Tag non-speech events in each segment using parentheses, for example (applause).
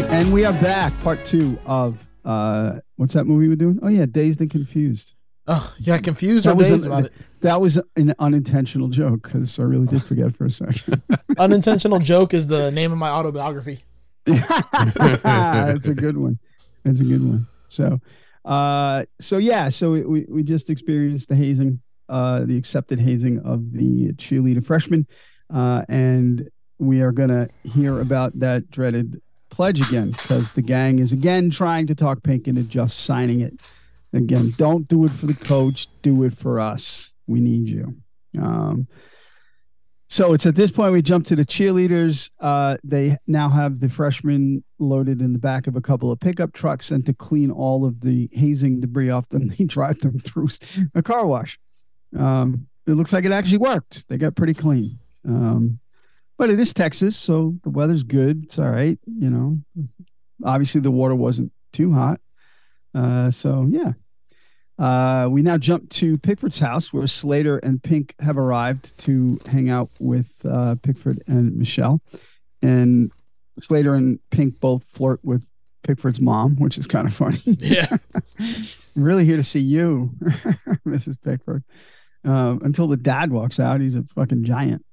Right, and we are back. Part two of uh, what's that movie we're doing? Oh yeah, Dazed and Confused. Oh, yeah, confused or That was dazed an- about it? That was an unintentional joke because I really did forget for a second. (laughs) Unintentional joke is the name of my autobiography. (laughs) That's a good one. That's a good one. So, uh, so yeah, so we, we, we just experienced the hazing, uh, the accepted hazing of the cheerleader freshman, uh, and we are gonna hear about that dreaded pledge again because the gang is again trying to talk Pink into just signing it. Again, don't do it for the coach, do it for us. We need you. Um, so it's at this point we jump to the cheerleaders. Uh, they now have the freshmen loaded in the back of a couple of pickup trucks, and to clean all of the hazing debris off them, (laughs) they drive them through a car wash. Um, it looks like it actually worked. They got pretty clean. Um, but it is Texas, so the weather's good. It's all right. You know, obviously the water wasn't too hot. Uh, so yeah. Uh, we now jump to Pickford's house where Slater and Pink have arrived to hang out with uh, Pickford and Michelle. And Slater and Pink both flirt with Pickford's mom, which is kind of funny. (laughs) Yeah. I'm (laughs) really here to see you, (laughs) Mrs. Pickford. Um, until the dad walks out, he's a fucking giant,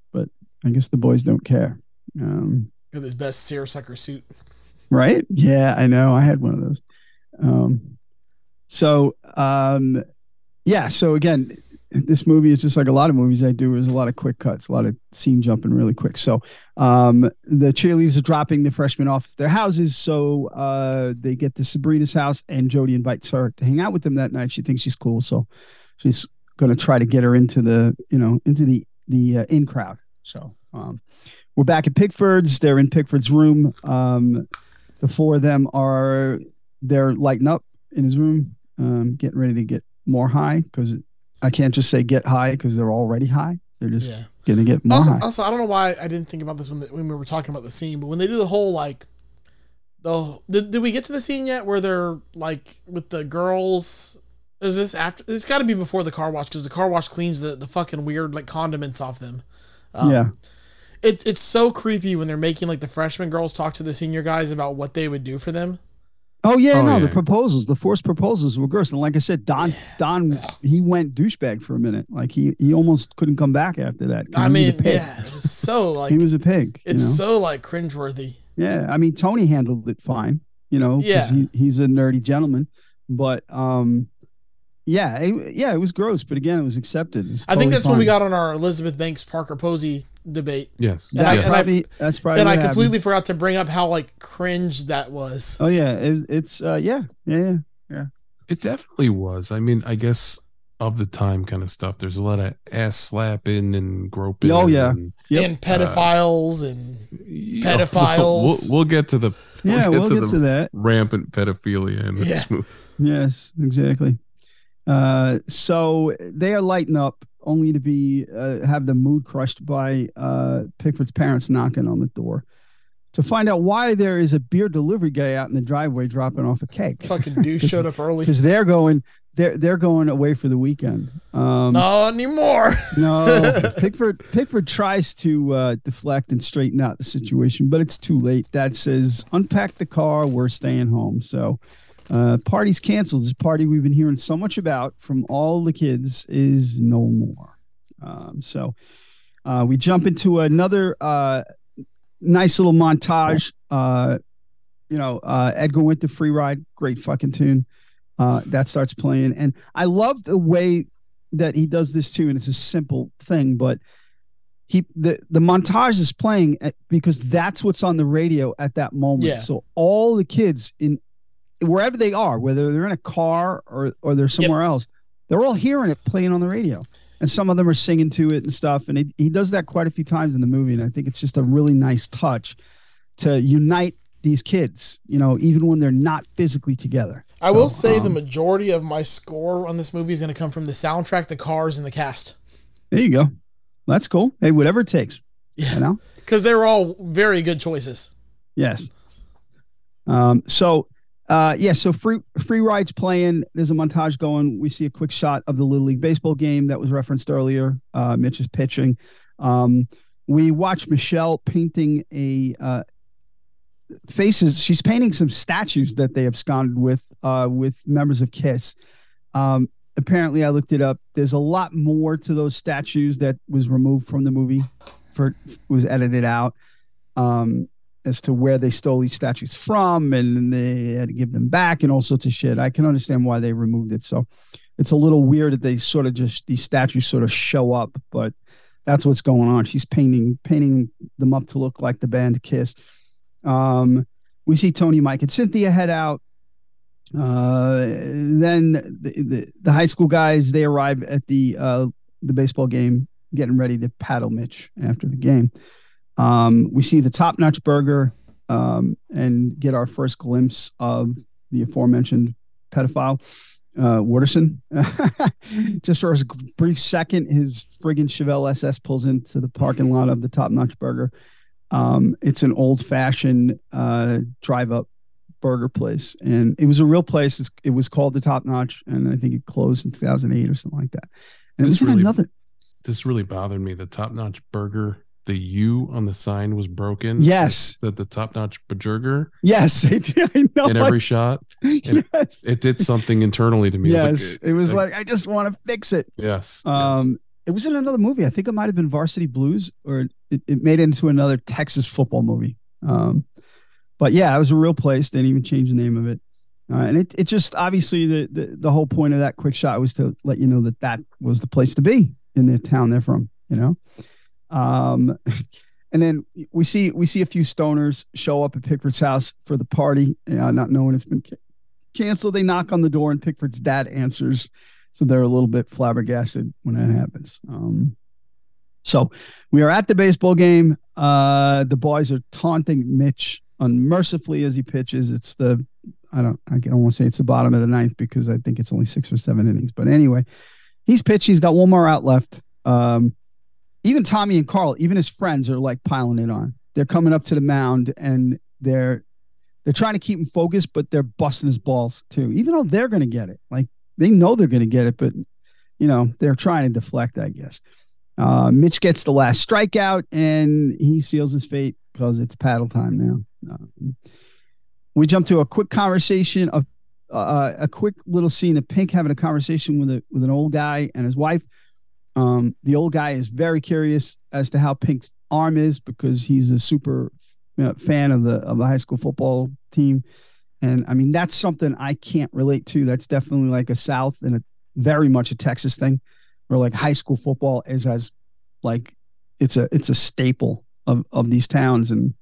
I guess the boys don't care. Um, Got his best seersucker suit. right? Yeah, I know. I had one of those. Um, so, um, yeah. So again, this movie is just like a lot of movies I do. Is a lot of quick cuts, a lot of scene jumping really quick. So, um, the cheerleaders are dropping the freshmen off their houses. So, uh, they get to Sabrina's house, and Jody invites her to hang out with them that night. She thinks she's cool, so she's going to try to get her into the, you know, into the the uh, in crowd. So, um, we're back at Pickford's. They're in Pickford's room. Um, the four of them are they're lighting up in his room, um, getting ready to get more high because I can't just say get high because they're already high. They're just Yeah. going to get more Also, high. also, I don't know why I didn't think about this when, the, when we were talking about the scene, but when they do the whole like, the did, did we get to the scene yet where they're like with the girls? Is this after? It's got to be before the car wash because the car wash cleans the, the fucking weird like condiments off them. Um, yeah, It, it's so creepy when they're making like the freshman girls talk to the senior guys about what they would do for them. Oh yeah, Oh, no, the proposals, the forced proposals were gross. And like I said, Don Don he went douchebag for a minute. Like he he almost couldn't come back after that. I he was a mean, yeah, it was so (laughs) like he was a pig. you it's know? so like cringeworthy. Yeah, I mean Tony handled it fine, you know, 'cause Yeah. he, he's a nerdy gentleman. But um, yeah, it, yeah, it was gross. But again, it was accepted. It was I think totally that's when we got on our Elizabeth Banks Parker Posey debate. Yes. And That I- yes. and I- probably, that's probably and I what happened. completely forgot to bring up how like cringe that was. Oh yeah, it's, it's uh, yeah, yeah, yeah. It definitely was. I mean, I guess of the time kind of stuff. There's a lot of ass slapping and groping. Oh, yeah. and- Yep. And pedophiles and Yeah, Pedophiles. We'll, we'll get to the Yeah, we'll we'll get get to to that. rampant pedophilia in this Yeah. movie. Yes, exactly. Uh, so they are lighting up, only to be uh, have the mood crushed by uh, Pickford's parents knocking on the door to find out why there is a beer delivery guy out in the driveway dropping off a cake. fucking (laughs) dude showed up early. Because they're going, they're they're going away for the weekend. Um, Not anymore. (laughs) No, Pickford Pickford tries to uh, deflect and straighten out the situation, but it's too late. Dad says, "Unpack the car. We're staying home." So, uh, party's canceled. This party we've been hearing so much about from all the kids is no more. Um, so, uh, we jump into another uh, nice little montage. Uh, you know, uh, Edgar Winter Free Ride, great fucking tune. Uh, that starts playing, and I love the way that he does this too, and it's a simple thing, but he the the montage is playing at, because that's what's on the radio at that moment. Yeah. So all the kids in wherever they are, whether they're in a car or or they're somewhere else, they're all hearing it playing on the radio, and some of them are singing to it and stuff. And he, he does that quite a few times in the movie, and I think it's just a really nice touch to unite these kids, you know, even when they're not physically together. I will So, say the um, majority of my score on this movie is going to come from the soundtrack, the cars, and the cast. There you go. That's cool. Hey, whatever it takes. Yeah. You know? (laughs) Because they were all very good choices. Yes. Um, so uh yeah, so free free rides playing. There's a montage going. We see a quick shot of the Little League baseball game that was referenced earlier. Uh Mitch is pitching. Um we watch Michelle painting a uh faces. She's painting some statues that they absconded with uh with members of Kiss. Um apparently I looked it up. There's a lot more to those statues that was removed from the movie for was edited out. Um as to where they stole these statues from and they had to give them back and all sorts of shit. I can understand why they removed it. So it's a little weird that they sort of just these statues sort of show up, but that's what's going on. She's painting painting them up to look like the band Kiss. Um, we see Tony, Mike, and Cynthia head out. Uh, then the, the, the high school guys they arrive at the uh, the baseball game, getting ready to paddle Mitch after the game. Um, we see the top notch burger um, and get our first glimpse of the aforementioned pedophile, uh, Wooderson. (laughs) Just for a brief second, his friggin' Chevelle SS pulls into the parking lot of the top notch burger. Um, it's an old fashioned uh, drive up burger place. And it was a real place. It's, it was called the top notch. And I think it closed in 2008 or something like that. And it was really- another. This really bothered me. The top notch burger, the U on the sign was broken. Yes. That the top notch burger Yes. (laughs) I know. in every I- shot. (laughs) yes. It did something internally to me. It was yes. like, it was like, I just want to fix it. yes. yes. Um, it was in another movie. I think it might have been Varsity Blues, or it, it made it into another Texas football movie. Um, but yeah, it was a real place. They didn't even change the name of it. Uh, and it, it just obviously the, the the whole point of that quick shot was to let you know that that was the place to be in the town they're from. You know, um, and then we see we see a few stoners show up at Pickford's house for the party, uh, not knowing it's been ca- canceled. They knock on the door, and Pickford's dad answers so they're a little bit flabbergasted when that happens. Um, so we are at the baseball game. Uh, the boys are taunting Mitch unmercifully as he pitches. It's the I don't I don't want to say it's the bottom of the ninth because I think it's only six or seven innings. But anyway, he's pitched. He's got one more out left. Um, even Tommy and Carl, even his friends, are like piling it on. They're coming up to the mound and they're they're trying to keep him focused, but they're busting his balls too. Even though they're going to get it, like they know they're going to get it, but you know they're trying to deflect. I guess. Uh, Mitch gets the last strikeout and he seals his fate because it's paddle time now. Um, we jump to a quick conversation of uh, a quick little scene of Pink having a conversation with a with an old guy and his wife. Um, the old guy is very curious as to how Pink's arm is because he's a super you know, fan of the of the high school football team, and I mean that's something I can't relate to. That's definitely like a South and a very much a Texas thing, where like high school football is as like it's a it's a staple of of these towns and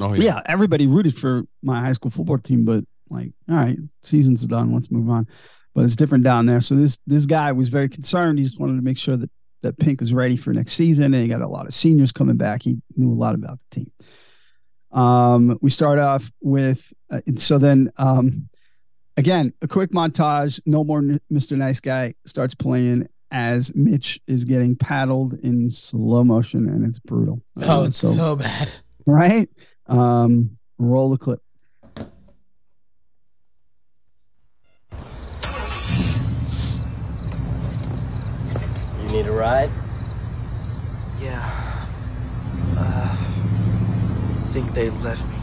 oh yeah. everybody rooted for my high school football team, but like, all right, season's done. Let's move on. But it's different down there. So this this guy was very concerned. He just wanted to make sure that that Pink was ready for next season, and he got a lot of seniors coming back. He knew a lot about the team. Um, we start off with uh, so then um, again a quick montage. No more Mr. Nice Guy starts playing as Mitch is getting paddled in slow motion, and it's brutal. Oh, Uh, it's so, bad. right? Um, roll the clip. You need a ride? Yeah. Uh, I think they left me.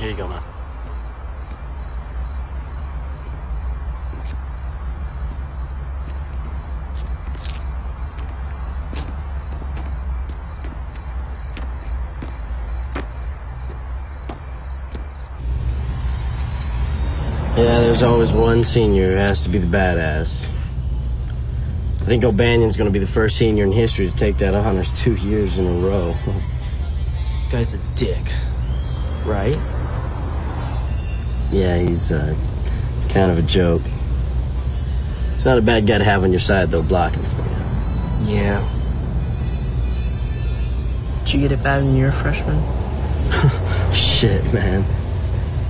Here you go, man. Yeah, there's always one senior who has to be the badass. I think O'Bannion's gonna be the first senior in history to take that honors two years in a row. (laughs) Guy's a dick. Right? Yeah, he's uh, kind of a joke. It's not a bad guy to have on your side, though, blocking for you. Yeah. Did you get it bad when you were a freshman? (laughs) Shit, man.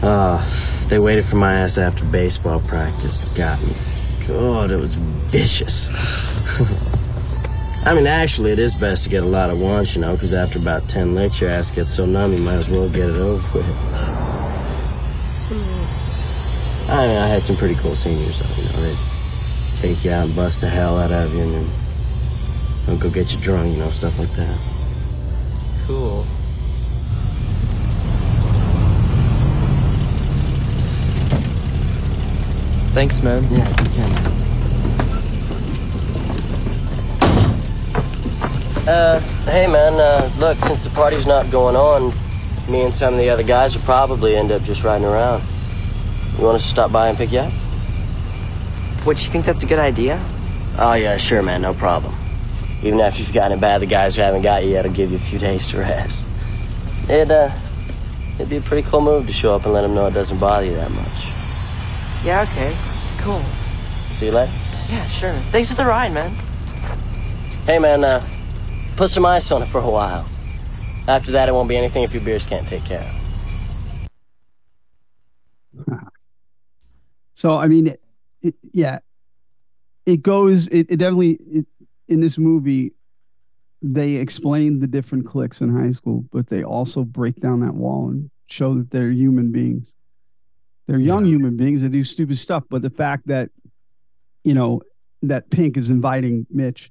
Uh, they waited for my ass after baseball practice. Got me. God, it was vicious. (laughs) I mean, actually, it is best to get a lot at once, you know, because after about 10 licks, your ass gets so numb, you might as well get it over with. I mean, I had some pretty cool seniors, though, you know. They'd take you out and bust the hell out of you and then go get you drunk, you know, stuff like that. Cool. Thanks, man. Yeah, you can. Uh, hey man, uh, look, since the party's not going on, me and some of the other guys will probably end up just riding around. You want us to stop by and pick you up? Would you think that's a good idea? Oh yeah, sure man, no problem. Even after you've gotten it bad, the guys who haven't got you yet will give you a few days to rest. It, uh, it'd be a pretty cool move to show up and let them know it doesn't bother you that much. Yeah, okay. Cool. See you later. Yeah, sure. Thanks for the ride, man. Hey man, uh, put some ice on it for a while. After that, it won't be anything if your beers can't take care of. So I mean, it, it, yeah, it goes. It, it definitely it, in this movie, they explain the different cliques in high school, but they also break down that wall and show that they're human beings. They're young human beings that do stupid stuff, but the fact that you know that Pink is inviting Mitch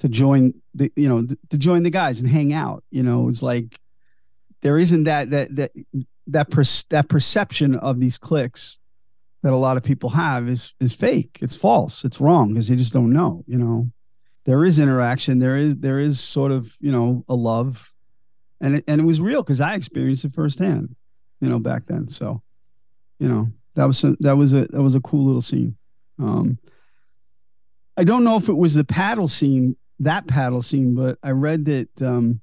to join the you know to join the guys and hang out, you know, it's like there isn't that that that that per, that perception of these cliques that a lot of people have is is fake. It's false. It's wrong because they just don't know. You know, there is interaction. There is there is sort of you know a love, and it, and it was real because I experienced it firsthand. You know, back then. So, you know, that was a, that was a that was a cool little scene. Um, I don't know if it was the paddle scene, that paddle scene, but I read that um,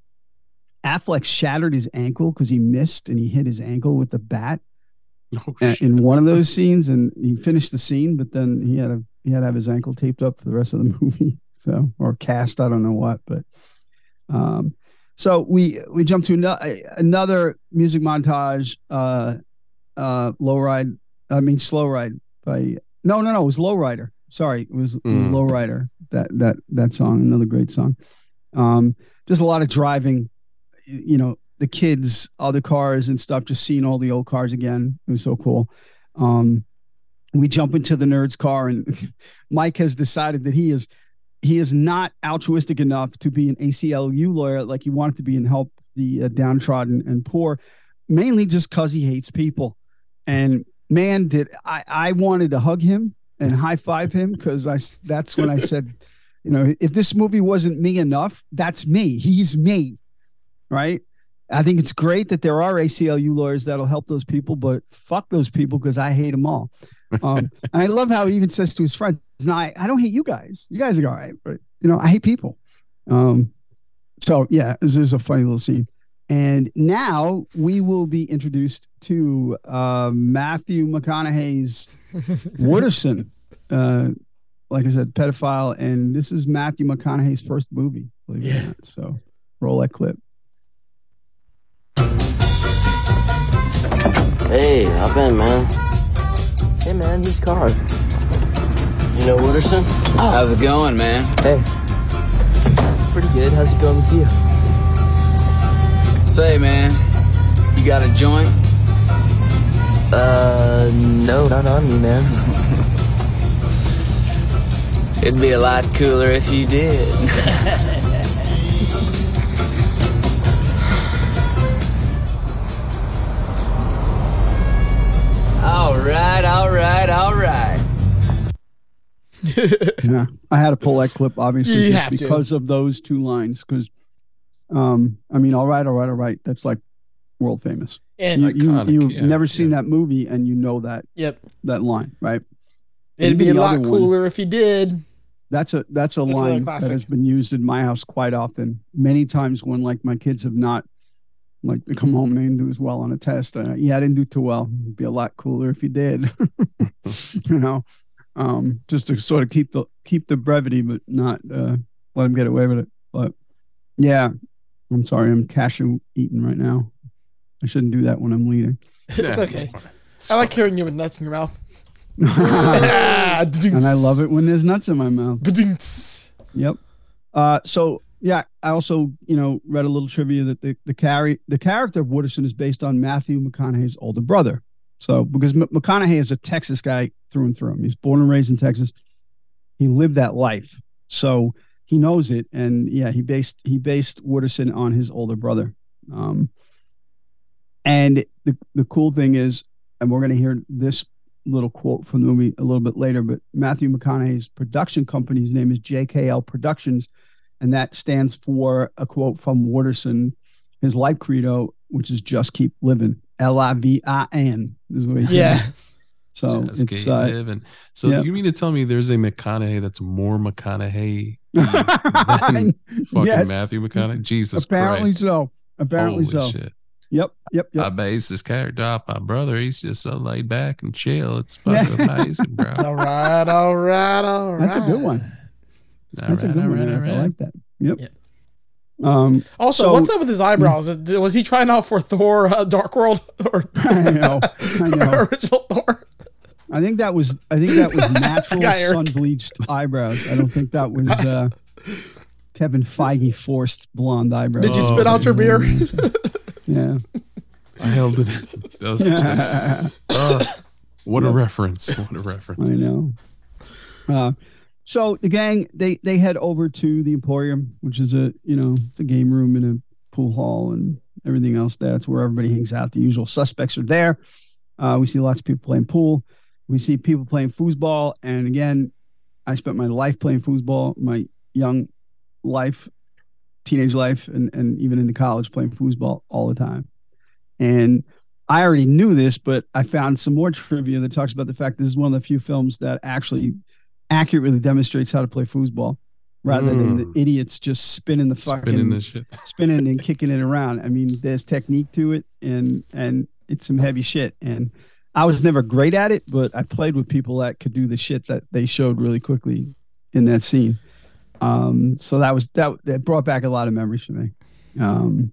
Affleck shattered his ankle because he missed and he hit his ankle with the bat Oh, shit. in one of those scenes, and he finished the scene, but then he had a he had to have his ankle taped up for the rest of the (laughs) movie. So or cast, I don't know what, but um, so we we jump to ano- another music montage. Uh, uh, low ride, I mean slow ride by no no no, it was low rider. Sorry, it was it was Mm. low rider. That that that song, another great song. Um, just a lot of driving, you know, the kids, other cars and stuff, just seeing all the old cars again. It was so cool. Um, we jump into the nerd's car and (laughs) Mike has decided that he is he is not altruistic enough to be an ACLU lawyer like he wanted to be and help the uh, downtrodden and poor, mainly just because he hates people. And man, did I I wanted to hug him and high five him because I that's when I said, you know, if this movie wasn't me enough, that's me. He's me, right? I think it's great that there are ACLU lawyers that'll help those people, but fuck those people because I hate them all. Um, (laughs) and I love how he even says to his friends, "No, I, I don't hate you guys. You guys are all right, but you know, I hate people." Um, so yeah, this is a funny little scene. And now we will be introduced to uh, Matthew McConaughey's (laughs) Wooderson. Uh, like I said, pedophile, and this is Matthew McConaughey's first movie. Believe it Yeah. or not. So roll that clip. Hey, hop in, man. Hey, man, who's car? You know Wooderson? How's it going, man? Hey. Pretty good. How's it going with you? Say, man, you got a joint? Uh, no, not on me, man. (laughs) It'd be a lot cooler if you did. (laughs) all right, all right, all right. (laughs) Yeah, I had to pull that clip obviously You just have to. because of those two lines. Because, um, I mean, all right, all right, all right. That's like world famous. And You, you Iconic, you've yeah, never seen yeah. that movie, and you know that yep, that line, right? it'd be a lot other one- cooler if you did. That's a that's a That's line that has been used in my house quite often. Many times when like my kids have not like they come home and they didn't do as well on a test. Uh, yeah, I didn't do too well. It'd be a lot cooler if you did. (laughs) (laughs) you know, um, just to sort of keep the keep the brevity, but not uh, let them get away with it. But yeah, I'm sorry, I'm cashew eating right now. I shouldn't do that when I'm leading. (laughs) it's okay. fine. It's I like fine. hearing you with nuts in your mouth. and (laughs) (laughs) and I love it when there's nuts in my mouth. Yep. Uh, so yeah, I also you know read a little trivia that the the carry the character of Wooderson is based on Matthew McConaughey's older brother. So because M- McConaughey is a Texas guy through and through. He's born and raised in Texas. He lived that life, so he knows it. And yeah, he based he based Wooderson on his older brother. Um, and the the cool thing is, and we're going to hear this little quote from the movie a little bit later, but Matthew McConaughey's production company's name is JKL Productions, and that stands for a quote from Wooderson, his life credo, which is just keep living. L I V I N is what he said. Yeah. (laughs) So Just it's keep uh, living. So yeah. you mean to tell me there's a McConaughey that's more McConaughey (laughs) than fucking yes, Matthew McConaughey? Jesus apparently Christ. so. Apparently Holy so. shit. Yep, yep, I yep. base this character off my brother. He's just so laid back and chill. It's (laughs) fucking amazing, bro. All All right, all right, all right. (laughs) That's a good one. That's a right, good all one. right. I right. like that. Yep. Yeah. Um, Also, So- what's up with his eyebrows? Was he trying out for Thor: uh, Dark World or I know, I know. original Thor? I think that was I think that was (laughs) natural sun bleached eyebrows. I don't think that was uh, Kevin Feige forced blonde eyebrows. Did you Oh, spit out your beer? Yeah. I held it. in. That was- I Ugh. what a reference. What a reference. I know. Uh, so the gang they they head over to the Emporium, which is a you know it's a game room and a pool hall and everything else. That's where everybody hangs out. The usual suspects are there. Uh, we see lots of people playing pool. We see people playing foosball. And again, I spent my life playing foosball, my young life, teenage life, and, and even into college playing foosball all the time. And I already knew this, but I found some more trivia that talks about the fact this is one of the few films that actually accurately demonstrates how to play foosball rather than the Mm. idiots just spinning the fucking Spinning this shit. (laughs) spinning and kicking it around. I mean, there's technique to it, and and it's some heavy shit. And I was never great at it, but I played with people that could do the shit that they showed really quickly in that scene. Um, so that was that that brought back a lot of memories for me. Um,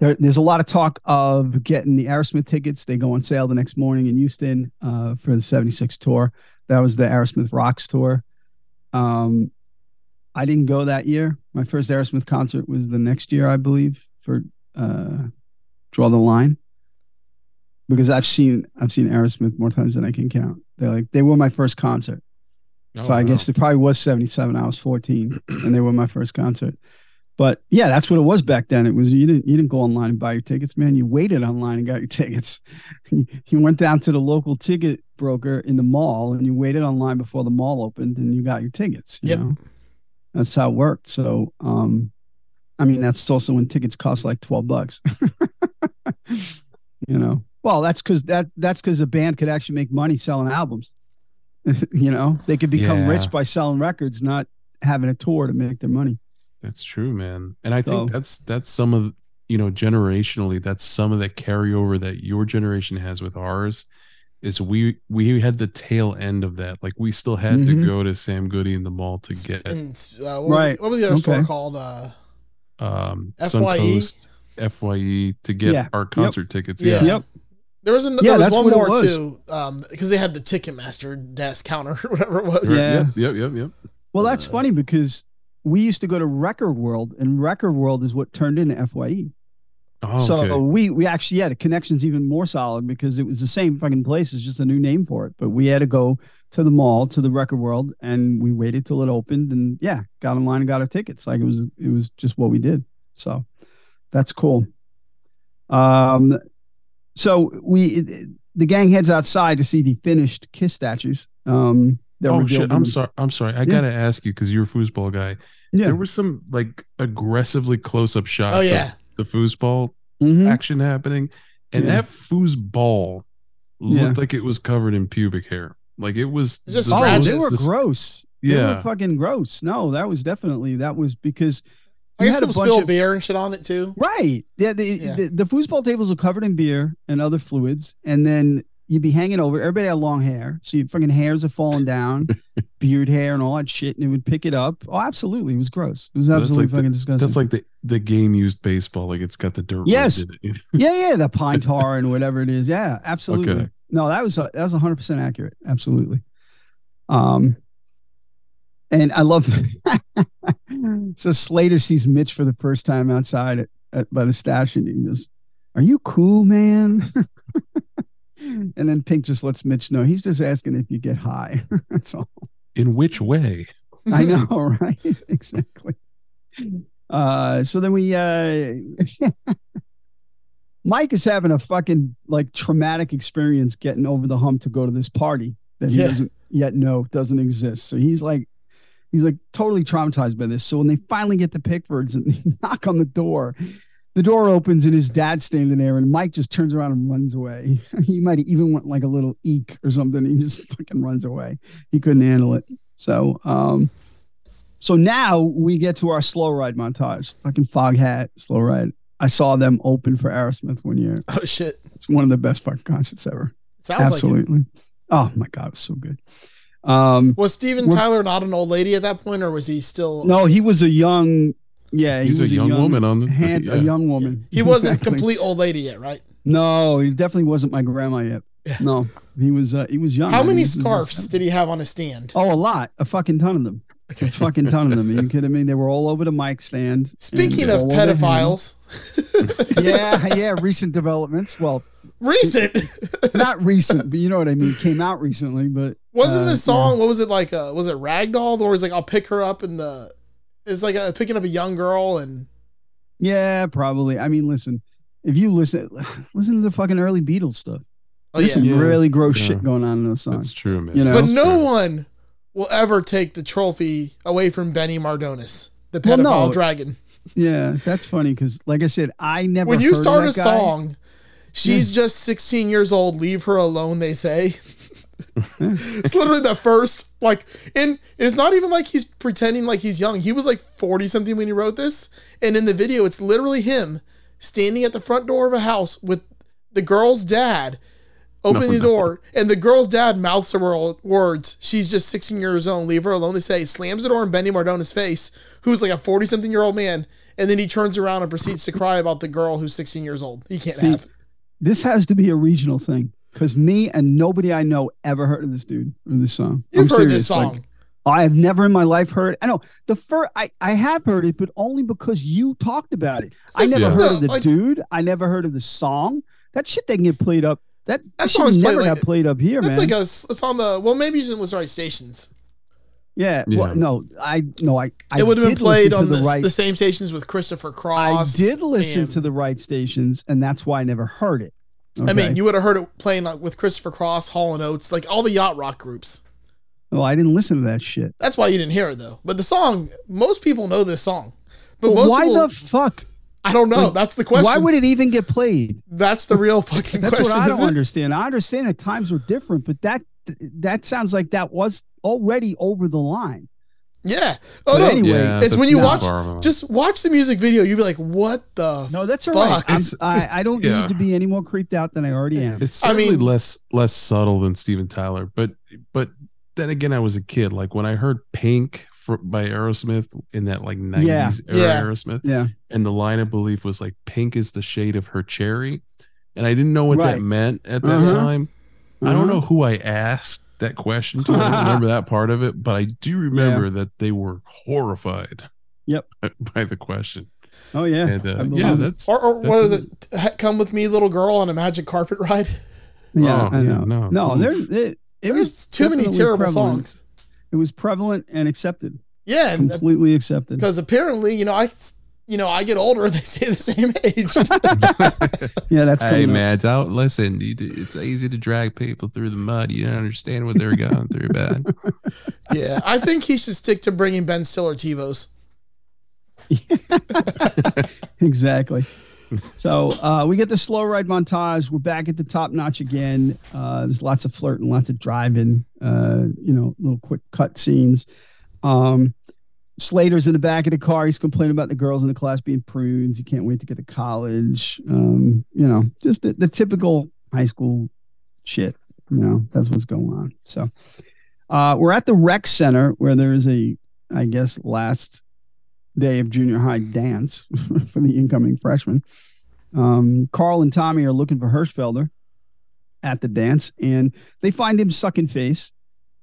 there, there's a lot of talk of getting the Aerosmith tickets. They go on sale the next morning in Houston uh, for the 76 tour. That was the Aerosmith Rocks tour. Um, I didn't go that year. My first Aerosmith concert was the next year, I believe, for uh, Draw the Line. Because I've seen I've seen Aerosmith more times than I can count. They're like they were my first concert. so Oh, I wow. guess it probably was 77. I was 14 (clears throat) and they were my first concert. But yeah, that's what it was back then. It was you didn't you didn't go online and buy your tickets, man. You waited online and got your tickets. (laughs) you went down to the local ticket broker in the mall and you waited online before the mall opened and you got your tickets. You Yep. know? That's how it worked. So um I mean that's also when tickets cost like 12 bucks. (laughs) you know. Well, that's because that that's because a band could actually make money selling albums. (laughs) you know, they could become Yeah. rich by selling records, not having a tour to make their money. That's true, man. And I So- think that's that's some of you know generationally that's some of the carryover that your generation has with ours is we we had the tail end of that. Like we still had Mhm. to go to Sam Goody in the mall to get And, uh, what, Right. the, what was the other store called? Uh, um FYE? Suncoast, FYE to get Yeah. our Yep. concert tickets. Yeah. Yeah. Yep. There was an, Yeah, there was that's one what it more was. too, um, because they had the Ticketmaster desk counter, (laughs) or whatever it was. Right, Yeah. Yep. Yep. Yep. Yep. Well, that's Uh, funny because we used to go to Record World, and Record World is what turned into FYE. Oh, so okay. we we actually had a connection's even more solid because it was the same fucking place. It's just a new name for it. But we had to go to the mall to the Record World, and we waited till it opened, and yeah, got in line and got our tickets. Like it was it was just what we did. So that's cool. Um, so we the gang heads outside to see the finished Kiss statues. Um, that oh were shit! I'm sorry. I'm sorry. I Yeah. gotta ask you because you're a foosball guy. Yeah. There were some like aggressively close up shots. Oh of yeah, the foosball Mhm. action happening, and Yeah. that foosball Yeah. looked like it was covered in pubic hair. Like it was. It's just the Oh, they were the- gross. They were Yeah. fucking gross. No, that was definitely that was because I you guess had a people spill of beer and shit on it too. right. Yeah, the, Yeah. the the foosball tables were covered in beer and other fluids, and then you'd be hanging over. Everybody had long hair, so your fucking hairs are falling down, (laughs) beard hair and all that shit, and it would pick it up. Oh, absolutely, it was gross. It was So absolutely like the- fucking disgusting. That's like the the game used baseball. Like it's got the dirt. Yes. it. (laughs) yeah, yeah, the pine (laughs) tar and whatever it is. Yeah, absolutely. Okay. No, that was that was hundred percent accurate. Absolutely. Um, and I love. (laughs) so Slater sees Mitch for the first time outside at, at by the stash, and he goes, "Are you cool, man?" (laughs) and then Pink just lets Mitch know he's just asking if you get high. (laughs) That's all. In which way? I know, right? exactly. Uh, so then we, uh, Mike is having a fucking like traumatic experience getting over the hump to go to this party that he Yeah. doesn't yet know doesn't exist. So he's like, he's like totally traumatized by this. So when they finally get to Pickford's and (laughs) they knock on the door, the door opens and his dad's standing there, and Mike just turns around and runs away. (laughs) He might have even went like a little eek or something. He just (laughs) fucking runs away. He couldn't handle it. So, um, so now we get to our slow ride montage. Fucking Foghat, slow ride. I saw them open for Aerosmith one year. Oh shit! It's one of the best fucking concerts ever. Sounds like. Absolutely. Oh my god, it was so good. Um, Was Steven Tyler not an old lady at that point, or was he still? no, he was a young. Yeah, he was a was young woman on the- hand, (laughs) yeah. a young woman. He wasn't Exactly. complete old lady yet, right? No, he definitely wasn't my grandma yet. No, he was. Uh, he was young. How I many this scarves did he have on his stand? Oh, a lot. A fucking ton of them. A fucking ton of them. Are you (laughs) kidding me? They were all over the mic stand. Speaking of all over him. pedophiles, (laughs) yeah, yeah, recent developments. Well, recent (laughs) not recent, but you know what I mean. Came out recently, but wasn't uh, this song? What was it like? Uh, was it Ragdoll, or was it like I'll pick her up in the? It's like uh picking up a young girl and Yeah, probably. I mean, listen, if you listen, (sighs) listen to the fucking early Beatles stuff. oh There's yeah. some Yeah. really gross Yeah. shit going on in those songs. That's true, man. You know? But That's no fair. one will ever take the trophy away from Benny Mardones, the Well, no. dragon. Yeah, that's funny because, like I said, I never. When you heard start a guy. song, she's hmm. just 16 years old. Leave her alone. They say. (laughs) it's literally the first like and it's not even like he's pretending like he's young. He was like 40 something when he wrote this and in the video it's literally him standing at the front door of a house with the girl's dad opening the door and the girl's dad mouths the words. She's just 16 years old. Leave her alone they say. Slams the door in Benny Mardones' face who's like a 40 something year old man and then he turns around and proceeds to cry about the girl who's 16 years old. He can't See, have This has to be a regional thing because me and nobody I know ever heard of this dude or this song. you've I'm heard this serious, like, song I have never in my life heard. I know the first. I I have heard it, but only because you talked about it. I never Yeah. heard of the like- dude. I never heard of the song. That shit they can get played up. That, That that song's shit played never like- got played up here, that's man. like a it's on the well maybe you didn't listen to the right stations yeah, Yeah. Well, no, I no, I. I it would have been played on the, the right. the same stations with Christopher Cross. I did listen and- to the right stations, and that's why I never heard it. I mean, you would have heard it playing like, with Christopher Cross, Hall and Oates, like all the yacht rock groups. well, I didn't listen to that shit. That's why you didn't hear it though. But the song, most people know this song. But But most why people, the fuck? I don't know. like, that's the question. Why would it even get played? That's the real (laughs) fucking That's question. what I don't isn't it? understand. I understand that times were different, but that that sounds like that was already over the line. Yeah. Oh But no. anyway, Yeah, it's when you watch, far of a- just watch the music video. You'd be like, "What the?" No, that's all right. Fuck. I'm- I, I don't yeah. need to be any more creeped out than I already am. It's I certainly mean- less less subtle than Steven Tyler, but but then again, I was a kid. Like when I heard "Pink" for, by Aerosmith in that like nineties era Yeah. Aerosmith, Yeah. and the line of belief was like "Pink is the shade of her cherry," and I didn't know what Right. that meant at that Uh-huh. time. I don't Uh-huh. know who I asked that question to. I don't remember (laughs) that part of it, but I do remember that they were horrified. Yep. (laughs) By the question, Oh yeah. and uh, yeah, that's Or, or that what is doesn't- it? Come with me, little girl, on a magic carpet ride. (laughs) yeah. Oh, I yeah, know. no. No, Oof. there it, it There's was too many terrible prevalent. songs. It was prevalent and accepted. Yeah, and Completely accepted. because apparently, you know, I, you know, I get older and they stay the same age. (laughs) Yeah, that's Hey, coming man, don't listen. You, it's easy to drag people through the mud. You don't understand what they're going through, man. (laughs) yeah, I think he should stick to bringing Ben Stiller TiVos. (laughs) exactly. So uh, we get the slow ride montage. We're back at the top notch again. Uh, there's lots of flirting, lots of driving. Uh, you know, little quick cut scenes. Um, Slater's in the back of the car. He's complaining about the girls in the class being prunes. He can't wait to get to college. Um, you know, just the, the typical high school shit. You know, that's what's going on. So uh, we're at the rec center where there is a, I guess, last day of junior high dance (laughs) for the incoming freshmen. Um, Carl and Tommy are looking for Hirschfelder at the dance, and they find him sucking face,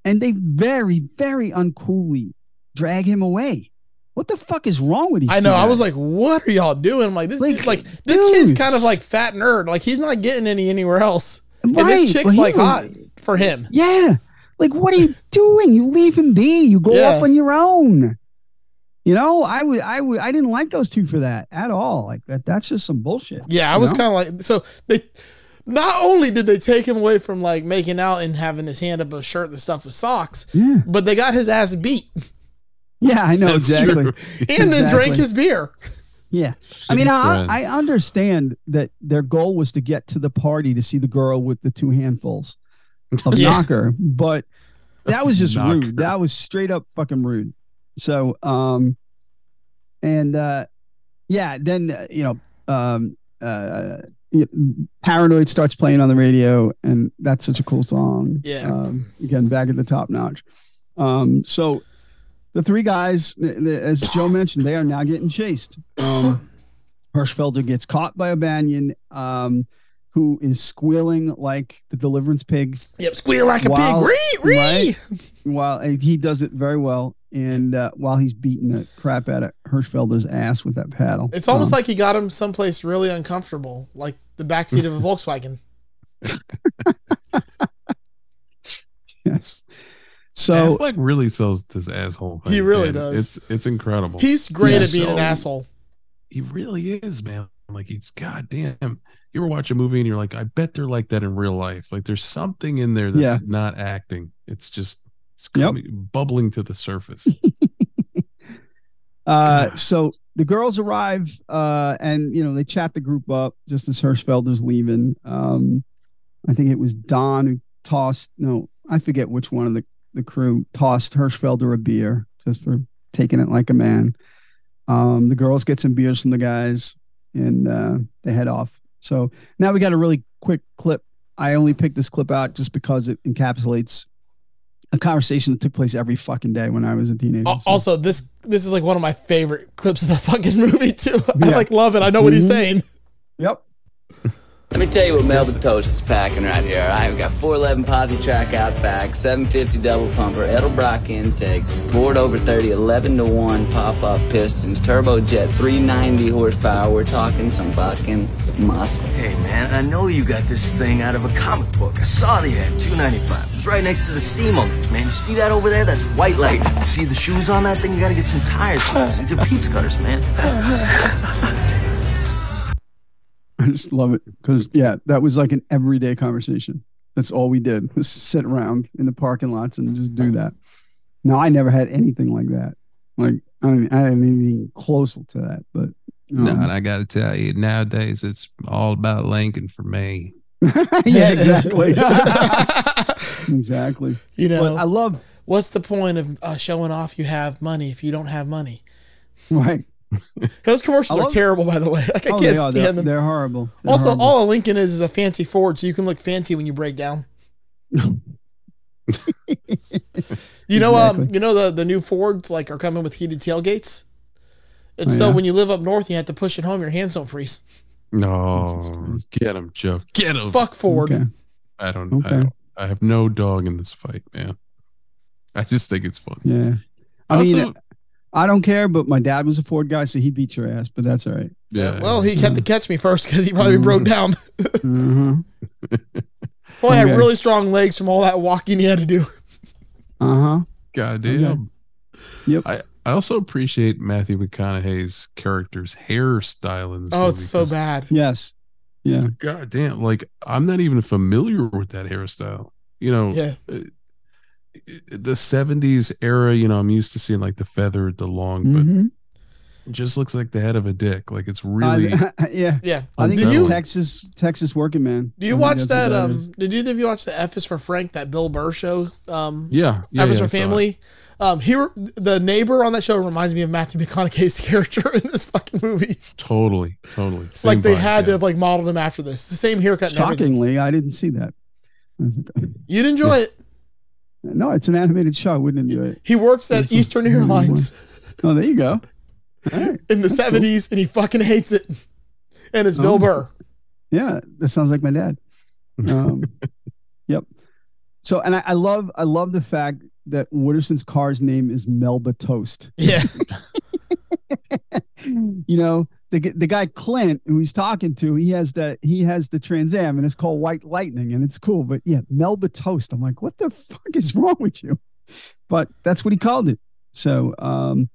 and they very, very uncoolly drag him away. What the fuck is wrong with these? I know. I was like, "What are y'all doing?" I'm like this, Like, dude, like this kid's kind of like fat nerd. Like he's not getting any anywhere else. And Right, this chick's he like was- hot for him. Yeah. Like, what are you doing? You leave him be. You go Yeah. up on your own. You know, I would, I would, I didn't like those two for that at all. Like that, that's just some bullshit. Yeah, I was kind of like so they. Not only did they take him away from like making out and having his hand up a shirt and stuff with socks, Yeah. but they got his ass beat (laughs) (laughs) Yeah, I know That's exactly. (laughs) and then drank his beer. Yeah. I mean, I, I understand that their goal was to get to the party to see the girl with the two handfuls of (laughs) Yeah. knocker, but that was just Knocker. rude. That was straight up fucking rude. So, um, and uh, yeah, then uh, you know, um, uh, Paranoid starts playing on the radio, and that's such a cool song. Yeah. Um, again, back at the top notch. Um, so the three guys, th- th- as Joe mentioned, they are now getting chased. Um, Hirschfelder gets caught by O'Bannion, um, who is squealing like the deliverance pig Yep, squeal like a pig. Ree, ree. Right. while he does it very well. And uh, while he's beating the crap out of Hirschfelder's ass with that paddle, It's almost Um, like he got him someplace really uncomfortable, like the backseat of a (laughs) Volkswagen. (laughs) yes. So Affleck really sells this asshole. He really man. does. It's it's incredible. He's great Yeah, at being an asshole. he really is, man. Like he's goddamn. You ever watch a movie and you're like, I bet they're like that in real life. Like there's something in there that's Yeah. not acting. It's just it's Yep. coming, bubbling to the surface. (laughs) Uh, so the girls arrive, uh, and you know they chat the group up just as Hirschfeld is leaving. Um, I think it was Don who tossed. No, I forget which one of the the crew tossed Hirschfelder a beer just for taking it like a man. Um, the girls get some beers from the guys, and uh, they head off. So now we got a really quick clip. I only picked this clip out just because it encapsulates a conversation that took place every fucking day when I was a teenager. So- Also, this this is like one of my favorite clips of the fucking (laughs) movie too. I Yeah. like love it. I know what he's Mhm. saying. yep. Let me tell you what Melba Toast is packing right here. We got 411 posi track out back, 750 double pumper, Edelbrock intakes, Ford over 30, 11 to 1 pop up pistons, turbojet 390 horsepower. We're talking some fucking muscle. Hey man, I know you got this thing out of a comic book. I saw the ad, 295. It's right next to the sea monkeys, man. You see that over there? That's white light. See the shoes on that thing? You gotta get some tires. These are pizza cutters, man. (laughs) I just love it because yeah, that was like an everyday conversation. That's all we did was sit around in the parking lots and just do that. Now I never had anything like that. Like I mean, I didn't even close to that. But no, um, and I got to tell you, nowadays it's all about Lincoln for me. (laughs) (laughs) yeah, exactly, (laughs) exactly. you know, But I love what's the point of uh, showing off you have money if you don't have money? right. Those commercials are love- terrible, by the way. (laughs) Like I Oh, can't they are. They're, stand them. they're horrible. They're also, horrible. all a Lincoln is is a fancy Ford, so you can look fancy when you break down. (laughs) you know, um, you know the the new Fords like are coming with heated tailgates. And so Oh, yeah? when you live up north, you have to push it home. Your hands don't freeze. No, get him, Joe. Get him. Fuck Ford. Okay. I don't. I Okay. don't. I have no dog in this fight, man. I just think it's fun. Yeah. I Also, mean, I don't care, but my dad was a Ford guy, so he beat your ass. But that's all right. yeah. Well, he had to catch me first because he probably broke down. (laughs) Uh Probably Okay. had really strong legs from all that walking he had to do. huh. Uh huh. Goddamn. Yep. I, I also appreciate Matthew McConaughey's character's hairstyle in this Oh, movie, it's so bad. Yes. Yeah. God damn. like I'm not even familiar with that hairstyle. You know, Yeah. The '70s era. You know, I'm used to seeing like the feathered, the long, but it just looks like the head of a dick. Like it's really. Uh, (laughs) yeah. Yeah. I think it's Texas Texas working man. do you I watch that's that? Um, did either of you watch the F is for Frank, that Bill Burr show? Um, yeah, yeah, F is yeah, for I saw it. Family. Um, here, the neighbor on that show reminds me of Matthew McConaughey's (laughs) character in this fucking movie. Totally, totally. It's like they vibe, had to have like modeled him after this. The same haircut. and. Shockingly, I didn't see that. (laughs) I was like, You'd enjoy it. No, it's an animated show. I wouldn't enjoy it. He works at Eastern Airlines (laughs) Oh, there you go. Right. in the That's cool. 70s and he fucking hates it. And it's Bill Oh. Burr. Yeah, that sounds like my dad. Um, (laughs) yep. So, and I, I love, I love the fact that Wooderson's car's name is Melba Toast. Yeah. (laughs) you know, the the guy Clint who he's talking to, he has the he has the Trans Am and it's called White Lightning and it's cool. But yeah, Melba Toast. I'm like, what the fuck is (laughs) wrong with you? But that's what he called it. So, um,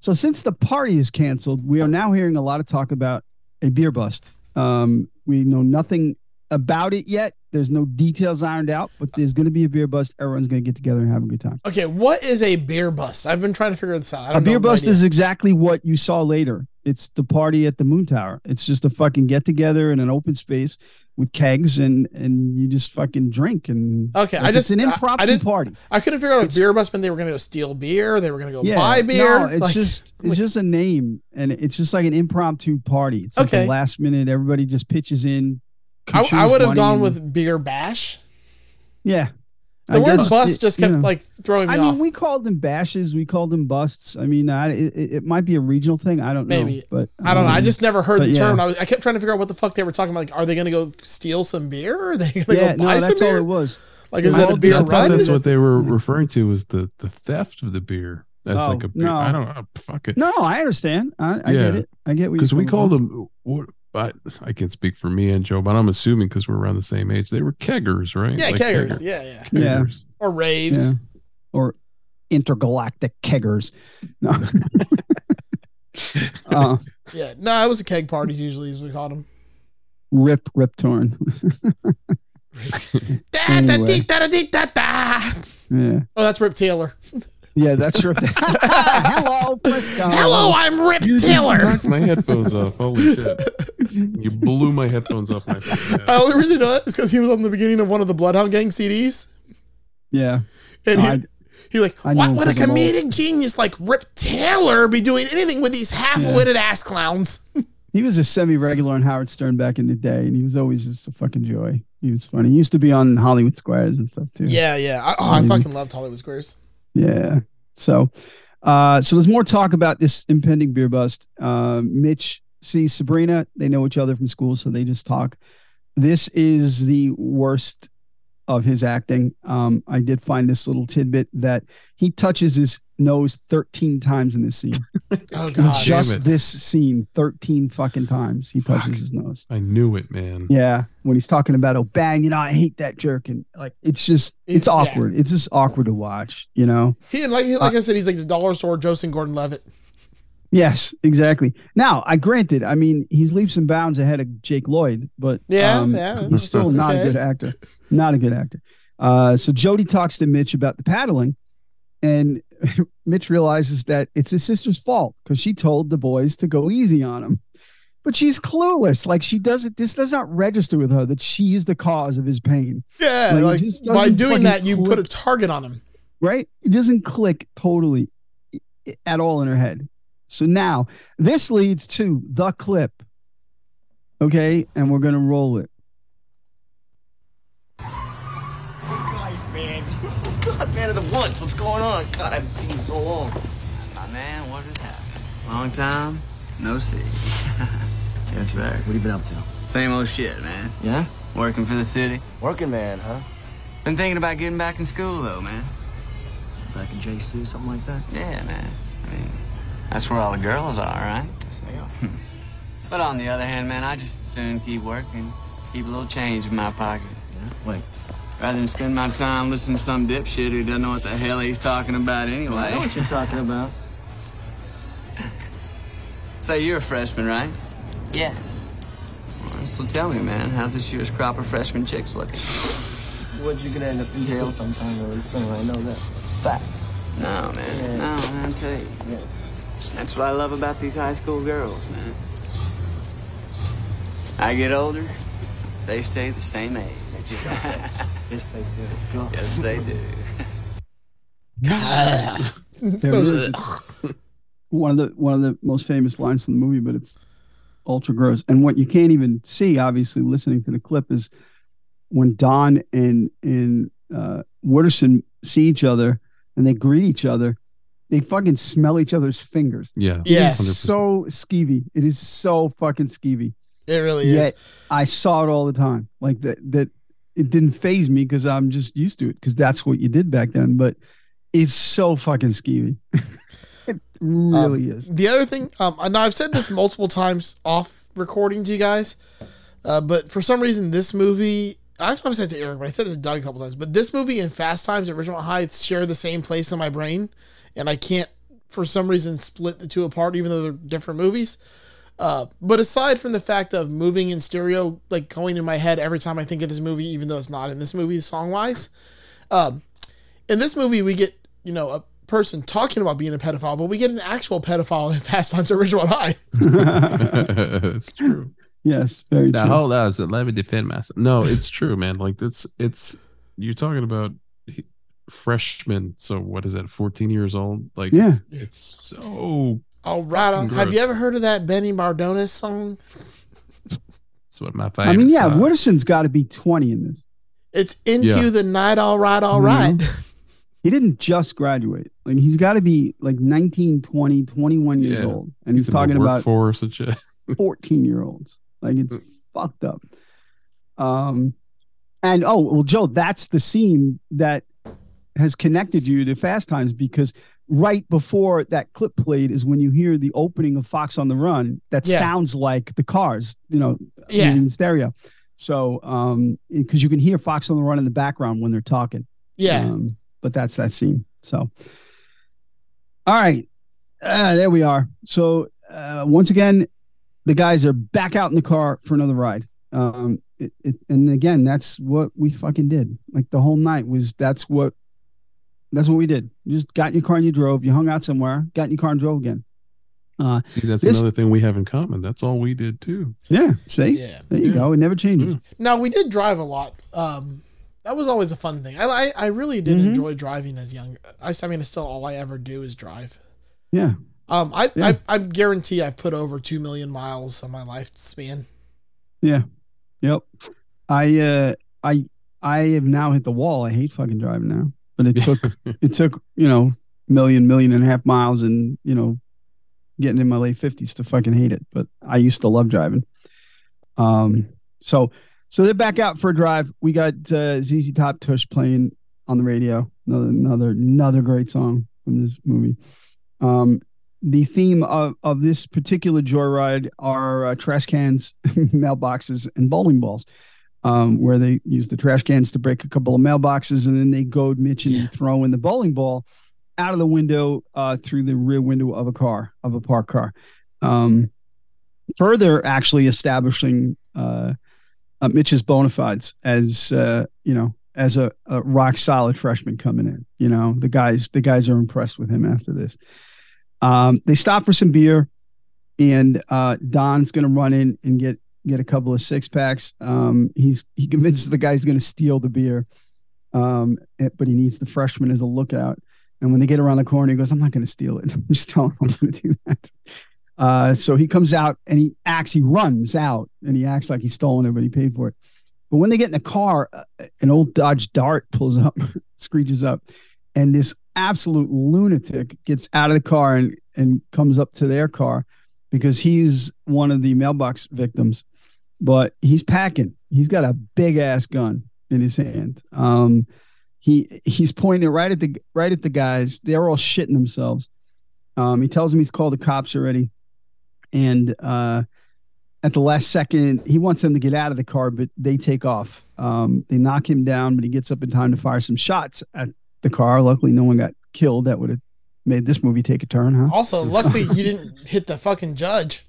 so since the party is canceled, we are now hearing a lot of talk about a beer bust. Um, we know nothing about it yet. There's no details ironed out, but there's going to be a beer bust. Everyone's going to get together and have a good time. Okay, what is a beer bust? I've been trying to figure this out. I A beer bust idea. is exactly what you saw later. It's the party at the Moon Tower. It's just a fucking get together in an open space with kegs and and you just fucking drink and Okay, I just- it's an I- I impromptu didn't- party. I couldn't figure out if It's- beer bust meant they were going to go steal beer, they were going to go Yeah, buy beer. No, it's Like- just it's like- just a name and it's just like an impromptu party. It's like Okay. a last minute. Everybody just pitches in. I, I would have gone with beer bash. yeah. The I word guess bust it- just you kept know. like throwing me I off. mean, we called them bashes. We called them busts. I mean, I, it, it it might be a regional thing. I don't know. Maybe. but I don't know. I um, just never heard but the yeah. term. I, was, I kept trying to figure out what the fuck they were talking about. Like, are they going to go steal some beer? Or are they going to yeah. go No, buy some that's all beer? it was. Like, is My that a beer I thought run? that's what they were (laughs) referring to was the the theft of the beer. That's Oh, like a beer. no. I don't know. Fuck it. No, I understand. I, I Yeah. get it. I get what Because we you're called them. What? I, I can't speak for me and Joe, but I'm assuming because we're around the same age, they were keggers, right? yeah, Like keggers. kegger- Yeah, yeah. Yeah. Or raves. Yeah. Or intergalactic keggers. No. (laughs) uh, Yeah. No, it was a keg parties usually, as we called them. rip, rip torn. (laughs) Anyway. yeah. Oh, that's Rip Taylor. (laughs) Yeah, that's rip. (laughs) Hello, Briscoe. Hello, I'm Rip You just Taylor. knocked my headphones off. Holy shit! You blew my headphones off my. fucking I head. only reason you know that is because he was on the beginning of one of the Bloodhound Gang CDs. Yeah. And he, I- he like, I what him would a 'cause I'm old." comedic genius like Rip Taylor be doing anything with these half-witted ass clowns? (laughs) He was a semi-regular on Howard Stern back in the day, and he was always just a fucking joy. He was funny. He used to be on Hollywood Squares and stuff too. Yeah, yeah. I, oh, I Mhm. fucking loved Hollywood Squares. Yeah. So, uh, so there's more talk about this impending beer bust. Uh, Mitch sees Sabrina. They know each other from school, so they just talk. This is the worst of his acting. Um, I did find this little tidbit that he touches his nose 13 times in this scene. (laughs) Oh god. just this scene, 13 fucking times he touches Fuck. his nose. I knew it, man. Yeah, when he's talking about oh bang, you know I hate that jerk, and like it's just it's Yeah. awkward. It's just awkward to watch, you know. He like like I said, he's like the dollar store Joseph and Gordon-Levitt. Yes, exactly. Now, I granted, I mean, he's leaps and bounds ahead of Jake Lloyd, but Yeah, um, yeah, he's still not a good actor. (laughs) Not a good actor. Uh, so Jody talks to Mitch about the paddling, and (laughs) Mitch realizes that it's his sister's fault because she told the boys to go easy on him. But she's clueless. Like she doesn't. This does not register with her that she is the cause of his pain. Yeah, Like, like by doing that, you put a target on him. right? It doesn't click totally at all in her head. So now this leads to the clip. Okay, and we're gonna roll it. God, man of the woods. What's going on? God, I haven't seen you so long. My man, what has happened? Long time, no see. (laughs) That's right. What have you been up to? Same old shit, man. Yeah? Working for the city. Working man, huh? Been thinking about getting back in school, though, man. Back in JC, or something like that? Yeah, man. I mean, that's where all the girls are, right? Yes, they are. (laughs) But on the other hand, man, I just as soon keep working, keep a little change in my pocket. Yeah? Wait. Rather than spend my time listening to some dipshit who doesn't know what the hell he's talking about anyway. I know what you're talking about. (laughs) Say you're a freshman, right? Yeah. Well, So tell me, man, how's this year's crop of freshman chicks looking? What you gonna end up in jail sometime really soon. I know that. Fact. No, man. Yeah. No, man, I tell you. Yeah. That's what I love about these high school girls, man. I get older, they stay the same age. (laughs) Yes, they do. Go. yes, they do. There (laughs) So- it is. (laughs) One of the one of the most famous lines from the movie, but it's ultra gross. And what you can't even see, obviously, listening to the clip is when Don and and uh, Wooderson see each other and they greet each other, they fucking smell each other's fingers. Yeah. Yeah. It's so skeevy. It is so fucking skeevy. It really is. I saw it all the time. Like that that it didn't phase me because I'm just used to it because that's what you did back then. But it's so fucking skeevy. (laughs) it really Um, is. The other thing, um, and I've said this multiple times off recording to you guys, uh, but for some reason, this movie, I probably said it to Eric, but I said it to Doug a couple times, but this movie and Fast Times at Original Heights share the same place in my brain, and I can't, for some reason, split the two apart, even though they're different movies. Uh, but aside from the fact of moving in stereo, like going in my head every time I think of this movie, even though it's not in this movie song wise, um, in this movie we get you know a person talking about being a pedophile, but we get an actual pedophile in Fast Times at Ridgemont High. (laughs) it's true. yes, very Now true. hold on, so let me defend myself. No, it's true, man. Like this, it's you're talking about he- freshmen. So what is that? 14 years old? Like Yeah. it's, it's so. All right, Fucking have you ever heard of that Benny Mardones song? It's what my favorite. I mean, yeah, song. Wooderson's got to be 20 in this. It's into Yeah. the night, all right, all right. He didn't just graduate. Like he's got to be like 19, 20, 21 years Yeah. old. And he's, in the talking about workforce and shit. (laughs) 14 year olds. Like it's fucked up. Um, and oh, well, Joe, that's the scene that has connected you to Fast Times because right before that clip played is when you hear the opening of Fox on the Run that Yeah. sounds like the cars, you know, Yeah. in stereo. So, um, because you can hear Fox on the Run in the background when they're talking. Yeah. Um, but that's that scene. So, all right, uh, there we are. So, uh, once again, the guys are back out in the car for another ride. Um, it, it, and again, that's what we fucking did. Like the whole night was that's what that's what we did. You just got in your car and you drove. You hung out somewhere, got in your car and drove again. Uh, See, that's This- another thing we have in common. That's all we did too. yeah. See, yeah. there you Yeah. go. It never changes. Now we did drive a lot. Um, that was always a fun thing. I I, I really did Mhm. enjoy driving as young. I, I mean, it's still all I ever do is drive. Yeah. Um, I, Yeah. I I guarantee I've put over two million miles on my lifespan. Yeah. Yep. I uh I I have now hit the wall. I hate fucking driving now. But it took (laughs) it took, you know, million, million and a half miles and, you know, getting in my late fifties to fucking hate it. But I used to love driving. Um so so they're back out for a drive. We got uh ZZ Top Tush playing on the radio. Another another another great song from this movie. Um the theme of, of this particular joyride are uh, trash cans, (laughs) mailboxes, and bowling balls, um, where they use the trash cans to break a couple of mailboxes, and then they goad Mitch and throw in the bowling ball out of the window uh, through the rear window of a car, of a parked car. Um, further, actually establishing uh, uh, Mitch's bona fides as uh, you know as a, a rock solid freshman coming in. You know the guys the guys are impressed with him after this. Um, they stop for some beer, and uh, Don's going to run in and get get a couple of six packs. Um, he's he convinces the guy he's going to steal the beer, um, eh, but he needs the freshman as a lookout. And when they get around the corner, he goes, "I'm not going to steal it. (laughs) I'm just telling him I'm going to do that." Uh, so he comes out and he acts. He runs out and he acts like he's stolen it, but he paid for it. But when they get in the car, uh, an old Dodge Dart pulls up, (laughs) screeches up, and this absolute lunatic gets out of the car and, and comes up to their car because he's one of the mailbox victims. But he's packing. He's got a big ass gun in his hand. Um, he he's pointing it right at the right at the guys. They're all shitting themselves. Um, he tells him he's called the cops already, and uh, at the last second, he wants them to get out of the car, but they take off. Um, they knock him down, but he gets up in time to fire some shots at the car. Luckily, no one got killed. That would have made this movie take a turn, huh? Also, luckily he (laughs) didn't hit the fucking judge.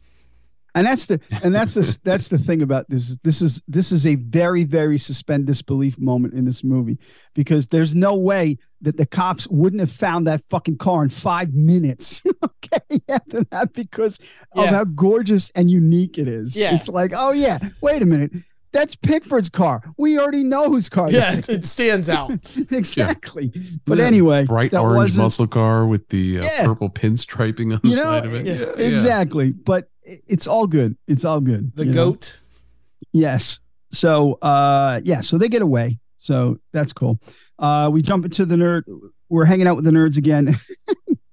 And that's the and that's the that's the thing about this. This is this is a very very suspend disbelief moment in this movie because there's no way that the cops wouldn't have found that fucking car in five minutes. (laughs) okay, (laughs) after that because of how gorgeous and unique it is. Yeah. it's like oh yeah, wait a minute. That's Pickford's car. We already know whose car. Yeah, that it, it stands out. is. (laughs) exactly. But Yeah, anyway, bright that orange wasn't- muscle car with the uh, Yeah. purple pinstriping on the You know, side of it. yeah, Yeah, yeah. Exactly. But it- it's all good. It's all good. The you know? goat. Yes. so uh, yeah, so they get away. So that's cool. Uh, we jump into the nerd. We're hanging out with the nerds again.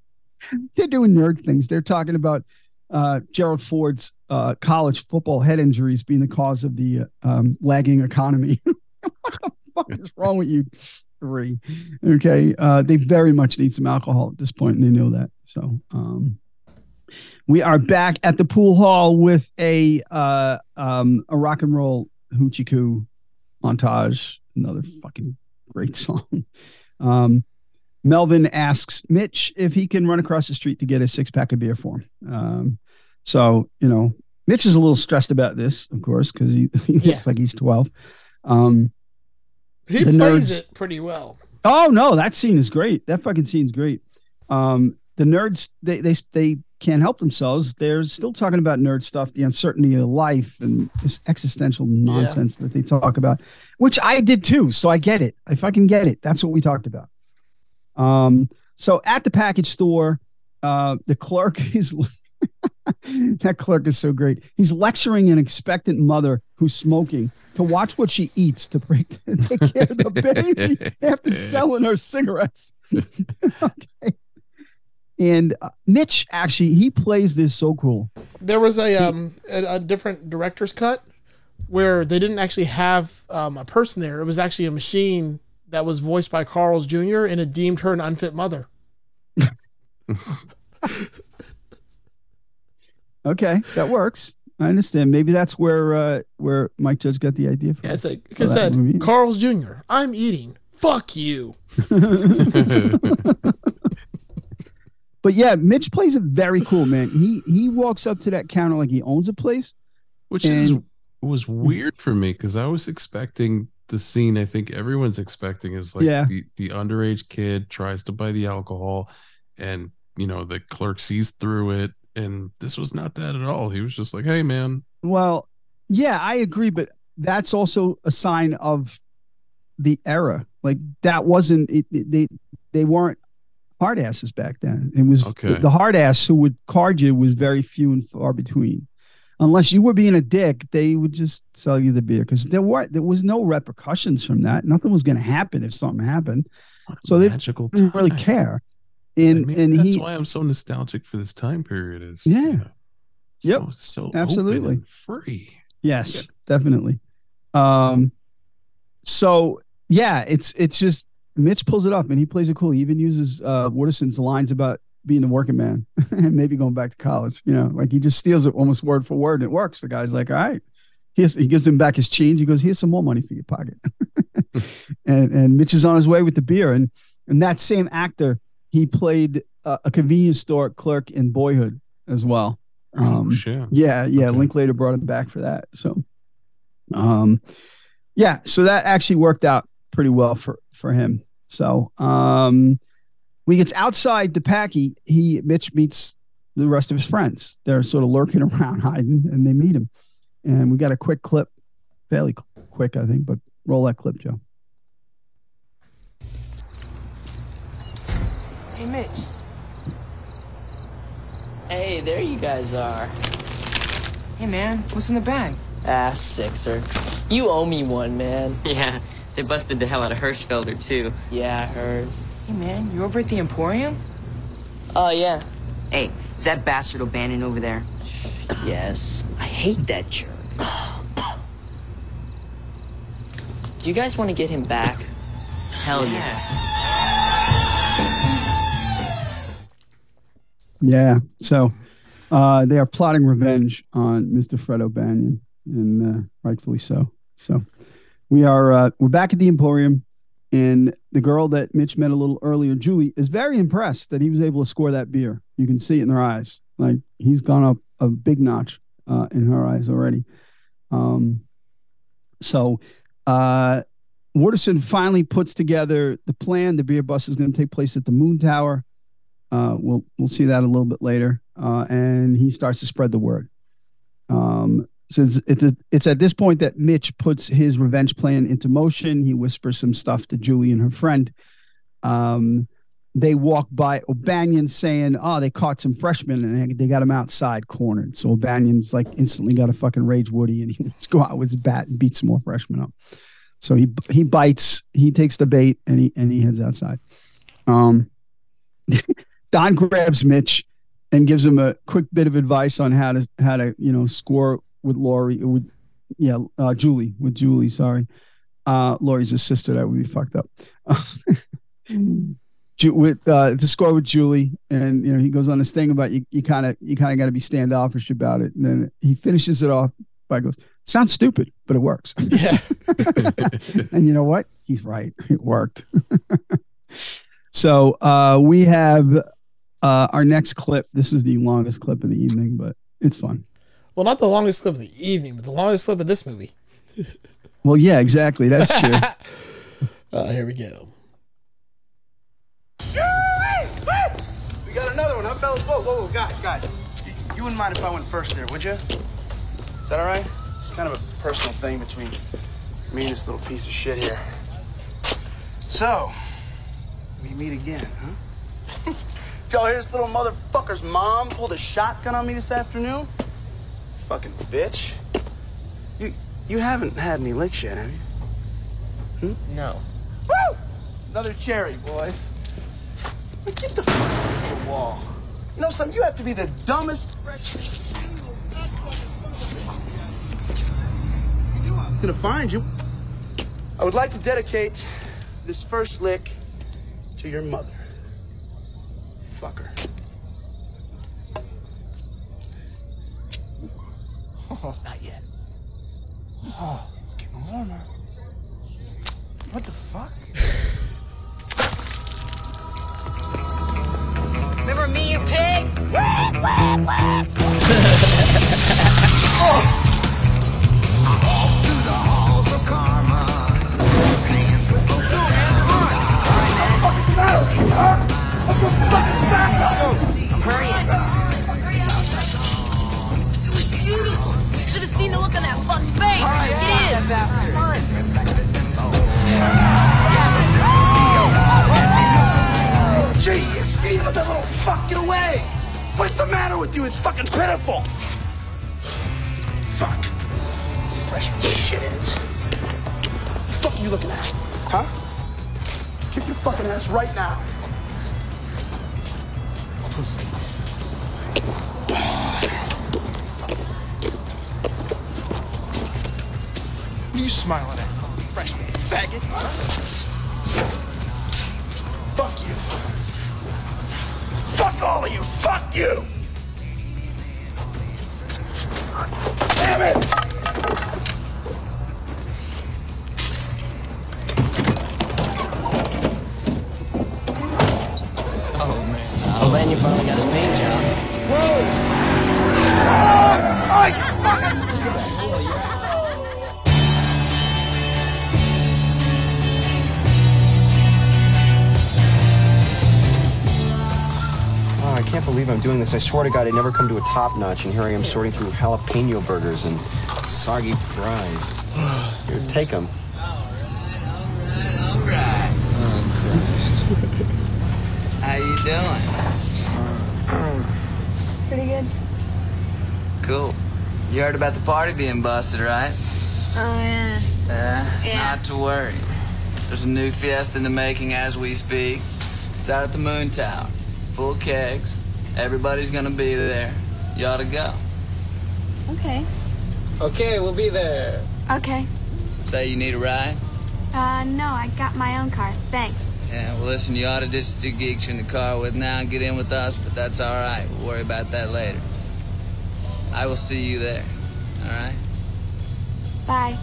(laughs) They're doing nerd things. They're talking about uh, Gerald Ford's uh, college football head injuries being the cause of the um, lagging economy. (laughs) what the fuck is wrong with you three? Okay. Uh, they very much need some alcohol at this point, and they know that. So um, we are back at the pool hall with a uh, um, a rock and roll hoochie koo montage. Another fucking great song. (laughs) Um, Melvin asks Mitch if he can run across the street to get a six pack of beer for him. Um, so, you know, Mitch is a little stressed about this, of course, because he, (laughs) he Yeah. looks like he's 12. Um, He plays nerds- it pretty well. oh, no, that scene is great. That fucking scene's great. Um, the nerds, they, they, they can't help themselves. They're still talking about nerd stuff, the uncertainty of life and this existential nonsense that they talk about, which I did too. So I get it. If I can get it, that's what we talked about. Um, so at the package store, uh, the clerk (laughs) is that clerk is so great. He's lecturing an expectant mother who's smoking to watch what she eats to break (laughs) take care of the baby (laughs) after selling her cigarettes. okay. And uh, Mitch actually he plays this so cool. There was a um a, a different director's cut where they didn't actually have um, a person there. It was actually a machine that was voiced by Carl's Jr. and it deemed her an unfit mother. (laughs) Okay, that works. I understand. Maybe that's where uh, where Mike Judge got the idea from. Yeah, it's like it that said movie. Carl's Jr. I'm eating. Fuck you. (laughs) (laughs) But yeah, Mitch plays it very cool, man. He he walks up to that counter like he owns a place. Which is was weird for me because I was expecting the scene I think everyone's expecting is like Yeah. the, the underage kid tries to buy the alcohol and you know the clerk sees through it and this was not that at all. He was just like, Hey man, Well, yeah, I agree, but that's also a sign of the era. Like that wasn't it, it- they they weren't hard asses back then. It was Okay. the, the hard ass who would card you was very few and far between. Unless you were being a dick, they would just sell you the beer because there were there was no repercussions from that. Nothing was going to happen if something happened. So they magical Didn't really time. care. I And mean, and that's he why I'm so nostalgic for this time period is Yeah. you know, Yep. so, so Absolutely. free. Yes, definitely. Um, so yeah, it's it's just Mitch pulls it up and he plays it cool. He even uses uh Wooderson's lines about being a working man (laughs) and maybe going back to college. You know, like he just steals it almost word for word and it works. The guy's like, all right. Here's, he gives him back his change. He goes, here's some more money for your pocket. (laughs) and and Mitch is on his way with the beer. And and that same actor, he played a, a convenience store clerk in Boyhood as well. Um, oh shit. yeah, yeah. Okay. Linklater brought him back for that. So, um, yeah. So that actually worked out pretty well for for him. So, um, when he gets outside the packy, he Mitch meets the rest of his friends. They're sort of lurking (laughs) around, hiding, and they meet him. And we got a quick clip, fairly quick, I think, but roll that clip, Joe. Hey, Mitch. Hey, there you guys are. Hey, man. What's in the bag? Ah, Sixer. You owe me one, man. Yeah, they busted the hell out of Hirschfelder too. Yeah, I heard. Hey, man. You over at the Emporium? Oh, yeah. Hey, is that bastard O'Bannion over there? (sighs) Yes. I hate that jerk. (coughs) Do you guys want to get him back? Hell yes. Yeah. So uh, they are plotting revenge on Mr. Fred O'Bannion, and uh, rightfully so. So we are uh, we're back at the Emporium, and the girl that Mitch met a little earlier, Julie, is very impressed that he was able to score that beer. You can see it in their eyes. Like he's gone up a big notch uh, in her eyes already. Um, so uh, Wooderson finally puts together the plan. The beer bus is going to take place at the Moon Tower. Uh, we'll we'll see that a little bit later. Uh, and he starts to spread the word. Um, since it's, at this point that Mitch puts his revenge plan into motion. He whispers some stuff to Julie and her friend. Um, they walk by O'Bannion saying, "Oh, they caught some freshmen and they got him outside cornered." So O'Bannion's like instantly got a fucking rage Woody, and he (laughs) wants to go out with his bat and beat some more freshmen up. So he he bites, he takes the bait, and he and he heads outside. Um, (laughs) Don grabs Mitch and gives him a quick bit of advice on how to how to you know score with Laurie with yeah uh, Julie with Julie. Sorry, uh, Laurie's a sister. That would be fucked up. (laughs) With uh, to score with Julie, and you know he goes on this thing about you. You kind of you kind of got to be standoffish about it, and then he finishes it off by goes, "Sounds stupid, but it works." (laughs) Yeah. (laughs) and you know what? He's right. It worked. so uh, we have uh, our next clip. This is the longest clip of the evening, but it's fun. Well, not the longest clip of the evening, but the longest clip of this movie. (laughs) Well, yeah, exactly. That's true. (laughs) Uh, here we go. We got another one, huh, fellas? Whoa, whoa, whoa, guys, guys. You, you wouldn't mind if I went first there, would you? Is that all right? It's kind of a personal thing between me and this little piece of shit here. So, we meet again, huh? (laughs) Y'all hear this little motherfucker's mom pulled a shotgun on me this afternoon? Fucking bitch. You you haven't had any licks yet, have you? Hmm? No. Woo! Another cherry, boys. But get the fuck against the wall. You know something? You have to be the dumbest. I'm gonna find you. I would like to dedicate this first lick to your mother. Fucker. Oh, (laughs) not yet. Oh, it's getting warmer. What the fuck? (laughs) Remember me, you pig? (laughs) I'm hurrying. Should have seen the look on that fuck's face. Get in. Jesus, Steve, let that little fuck get away! What's the matter with you? It's fucking pitiful! Fuck. Fresh shit. Fuck you looking at? Huh? Kick your fucking ass right now. Pussy. What are you smiling at? Freshman faggot. Fuck you. Fuck all of you. Fuck you. Damn it. Doing this. I swear to God, I'd never come to a top notch, and here I am sorting through jalapeno burgers and soggy fries. Here, take them. How you doing? Pretty good. Cool. You heard about the party being busted, right? Oh, yeah. Uh, Yeah. Not to worry. There's a new fiesta in the making as we speak. It's out at the Moon Tower. Full kegs. Everybody's gonna be there. You ought to go. Okay. Okay, we'll be there. Okay. Say you need a ride? Uh, no, I got my own car. Thanks. Yeah, well, listen, you ought to ditch the two geeks you're in the car with now and get in with us, but that's all right. We'll worry about that later. I will see you there. All right? Bye.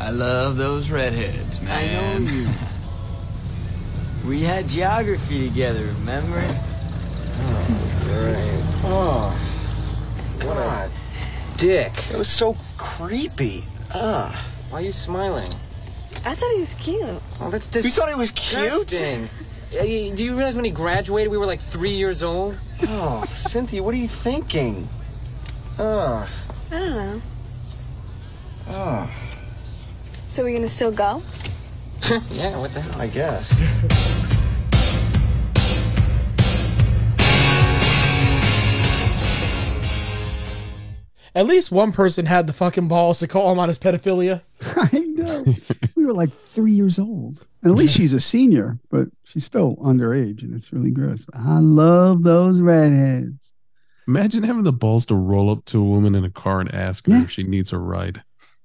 I love those redheads, man. I know you. (laughs) We had geography together, remember? Oh, God. Dick. It was so creepy. Ah. Why are you smiling? I thought he was cute. Oh, that's You dis- thought he was cute? Do you realize when he graduated, we were like three years old? Oh, Cynthia, what are you thinking? Ah. I don't know. Oh, So we're gonna still go? (laughs) yeah, what the hell? I guess. At least one person had the fucking balls to call him on his pedophilia. (laughs) I know. we were like three years old. And at least she's a senior, but she's still underage, and it's really gross. I love those redheads. Imagine having the balls to roll up to a woman in a car and ask her if she needs a ride.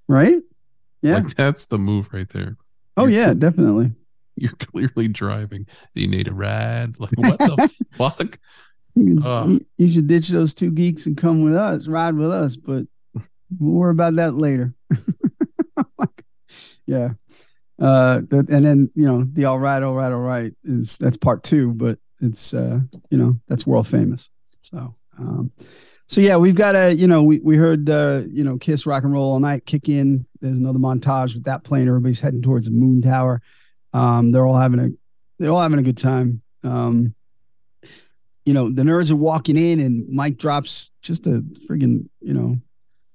Right? Yeah. Like that's the move right there. oh yeah, definitely. You're clearly driving. Do you need a ride? Like what the (laughs) fuck? You, Ugh. you- you should ditch those two geeks and come with us, ride with us, but we'll worry about that later. (laughs) yeah. Uh that, and then you know the all right, all right, all right is that's part two, but it's uh you know that's world famous. So um so yeah, we've got a you know we we heard uh you know Kiss Rock and Roll All Night kick in. There's another montage with that playing. Everybody's heading towards the moon tower. Um, they're all having a they're all having a good time. Um, you know, the nerds are walking in and Mike drops just a friggin', you know,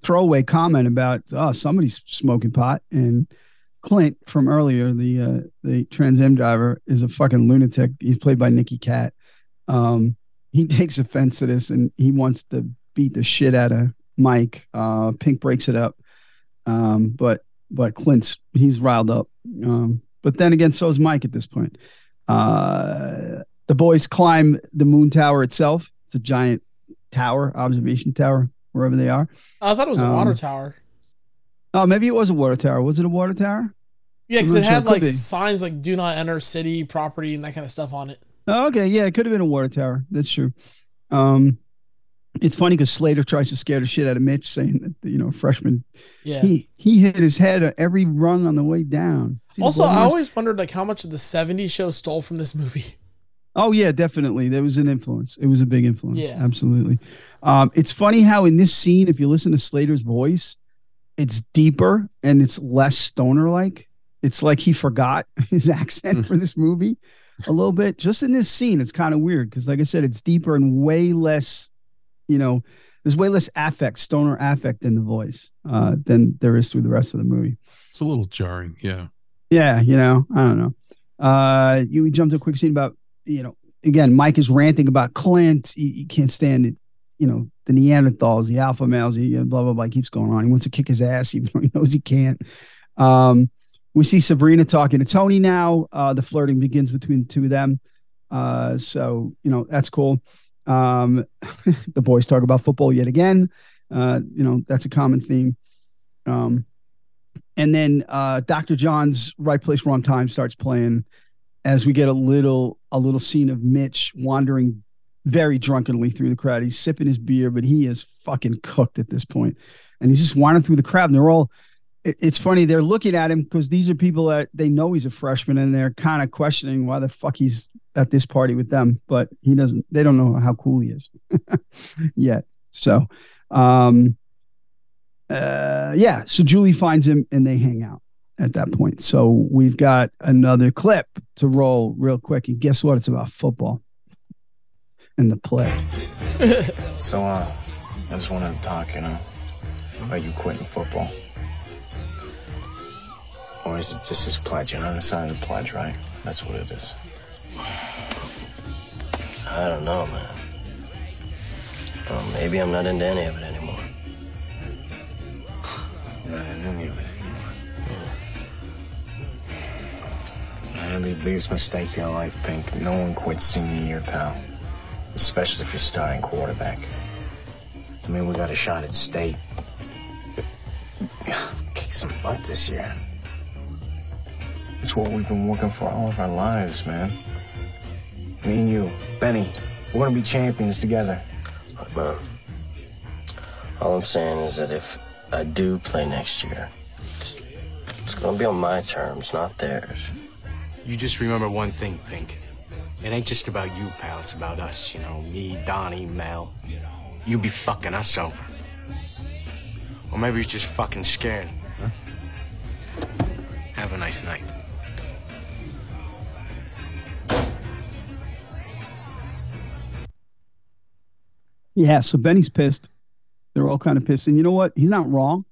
throwaway comment about oh, somebody's smoking pot. And Clint from earlier, the uh the Trans Am driver, is a fucking lunatic. He's played by Nicky Katt. Um, he (laughs) takes offense to this and he wants to beat the shit out of Mike. Uh Pink breaks it up. Um, but but Clint's he's riled up. Um, but then again, so is Mike at this point. Uh, the boys climb the moon tower itself. It's a giant tower, observation tower, wherever they are. I thought it was a Um, water tower. Oh, maybe it was a water tower. Was it a water tower? Yeah, because it sure. had like be. signs like "Do not enter city property" and that kind of stuff on it. Oh, okay, yeah, it could have been a water tower. That's true. Um, it's funny because Slater tries to scare the shit out of Mitch, saying that you know freshman. Yeah. He he hit his head every rung on the way down. See Also, I always wondered like how much of the '70s show stole from this movie. (laughs) Oh yeah, definitely. There was an influence. It was a big influence. Yeah. absolutely. Um, it's funny how in this scene, if you listen to Slater's voice, it's deeper and it's less stoner like. It's like he forgot (laughs) his accent for this movie a little bit. Just in this scene, it's kind of weird because, like I said, it's deeper and way less. You know, there's way less affect, stoner affect in the voice uh, than there is through the rest of the movie. It's a little jarring. Yeah. Yeah, you know, I don't know. Uh, you we jumped to a quick scene about, you know, again, Mike is ranting about Clint. He, he can't stand it. You know, the Neanderthals, the alpha males, he, blah, blah, blah, keeps going on. He wants to kick his ass, (laughs) even though he knows he can't. Um, we see Sabrina talking to Tony now. Uh, the flirting begins between the two of them. Uh, so, you know, that's cool. Um, (laughs) the boys talk about football yet again. Uh, you know, that's a common theme. Um, and then uh, Dr. John's Right Place Wrong Time starts playing as we get a little a little scene of Mitch wandering very drunkenly through the crowd. He's sipping his beer, but he is fucking cooked at this point. and he's just wandering through the crowd. And they're all. it- It's funny they're looking at him because these are people that they know he's a freshman, and they're kind of questioning why the fuck he's at this party with them. But he doesn't. They don't know how cool he is (laughs) yet. So, um, uh, yeah. So Julie finds him and they hang out at that point. So we've got another clip to roll real quick. And guess what? It's about football and the play. (laughs) So, uh, I just wanted to talk, you know, about you quitting football. Or is it just this pledge? You're not signing the pledge, right? That's what it is. I don't know, man. Well, maybe I'm not into any of it anymore. Not in any of it anymore. That'd be the biggest mistake of your life, Pink. No one quits senior year, pal. Especially if you're starting quarterback. I mean, we got a shot at state. (sighs) Kick some butt this year. It's what we've been working for all of our lives, man. Me and you, Benny, we're gonna be champions together. Look. All I'm saying is that if I do play next year, it's, it's gonna be on my terms, not theirs. You just remember one thing, Pink. It ain't just about you, pal. It's about us, you know, me, Donnie, Mel. You be fucking us over. Or maybe you're just fucking scared. Have a nice night. Yeah. So Benny's pissed. They're all kind of pissed. And you know what? He's not wrong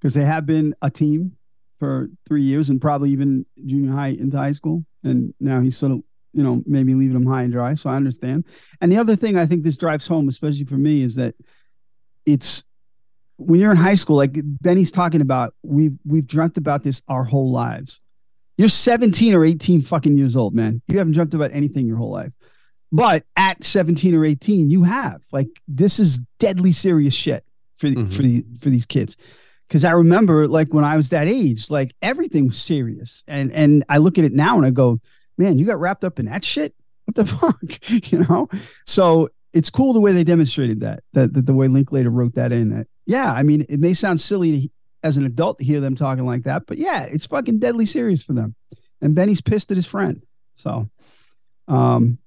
because they have been a team for three years and probably even junior high into high school. And now he's sort of, you know, maybe leaving them high and dry. So I understand. And the other thing I think this drives home, especially for me, is that it's when you're in high school, like Benny's talking about, we've we've dreamt about this our whole lives. You're 17 or 18 fucking years old, man. You haven't dreamt about anything your whole life. But at 17 or 18, you have. Like this is deadly serious shit for Mm-hmm. for the for these kids. Cause I remember like when I was that age, like everything was serious. And and I look at it now and I go, man, you got wrapped up in that shit? What the (laughs) fuck? (laughs) you know? So it's cool the way they demonstrated that, that, that the way Linklater wrote that in. That yeah, I mean, it may sound silly to, as an adult to hear them talking like that, but yeah, it's fucking deadly serious for them. And Benny's pissed at his friend. So, um,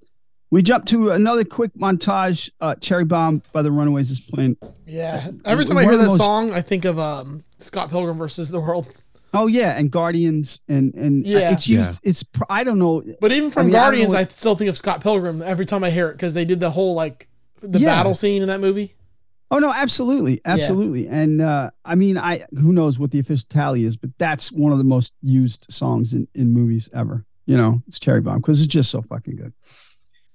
we jump to another quick montage. Uh, Cherry Bomb by the Runaways is playing. Yeah. Every time I hear that most- song, I think of um, Scott Pilgrim versus the World. Oh yeah, and Guardians and and Yeah. it's used. It's I don't know, But even from I mean, I don't know Guardians, I, what- still think of Scott Pilgrim every time I hear it because they did the whole like the Yeah. battle scene in that movie. Oh no, absolutely, absolutely. And uh, I mean, I who knows what the official tally is, but that's one of the most used songs in, in movies ever. You know, it's Cherry Bomb because it's just so fucking good.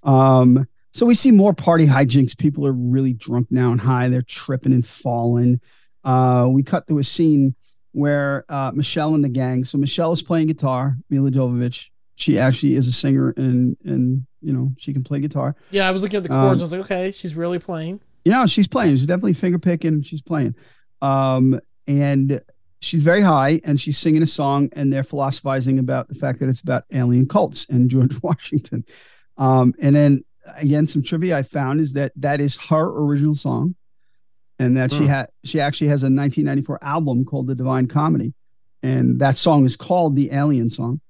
Um, so we see more party hijinks. People are really drunk now and high. They're tripping and falling. Uh, we cut to a scene where uh, Michelle and the gang. So Michelle is playing guitar. Milla Jovovich. She actually is a singer and and you know she can play guitar. Yeah, I was looking at the Um, chords. I was like, okay, she's really playing. you know, she's playing. She's definitely finger picking. She's playing. Um, and she's very high and she's singing a song and they're philosophizing about the fact that it's about alien cults and George (laughs) Washington. Um, and then again, some trivia I found is that that is her original song and that she Hmm. had, she actually has a 1994 album called The Divine Comedy. And that song is called the Alien Song.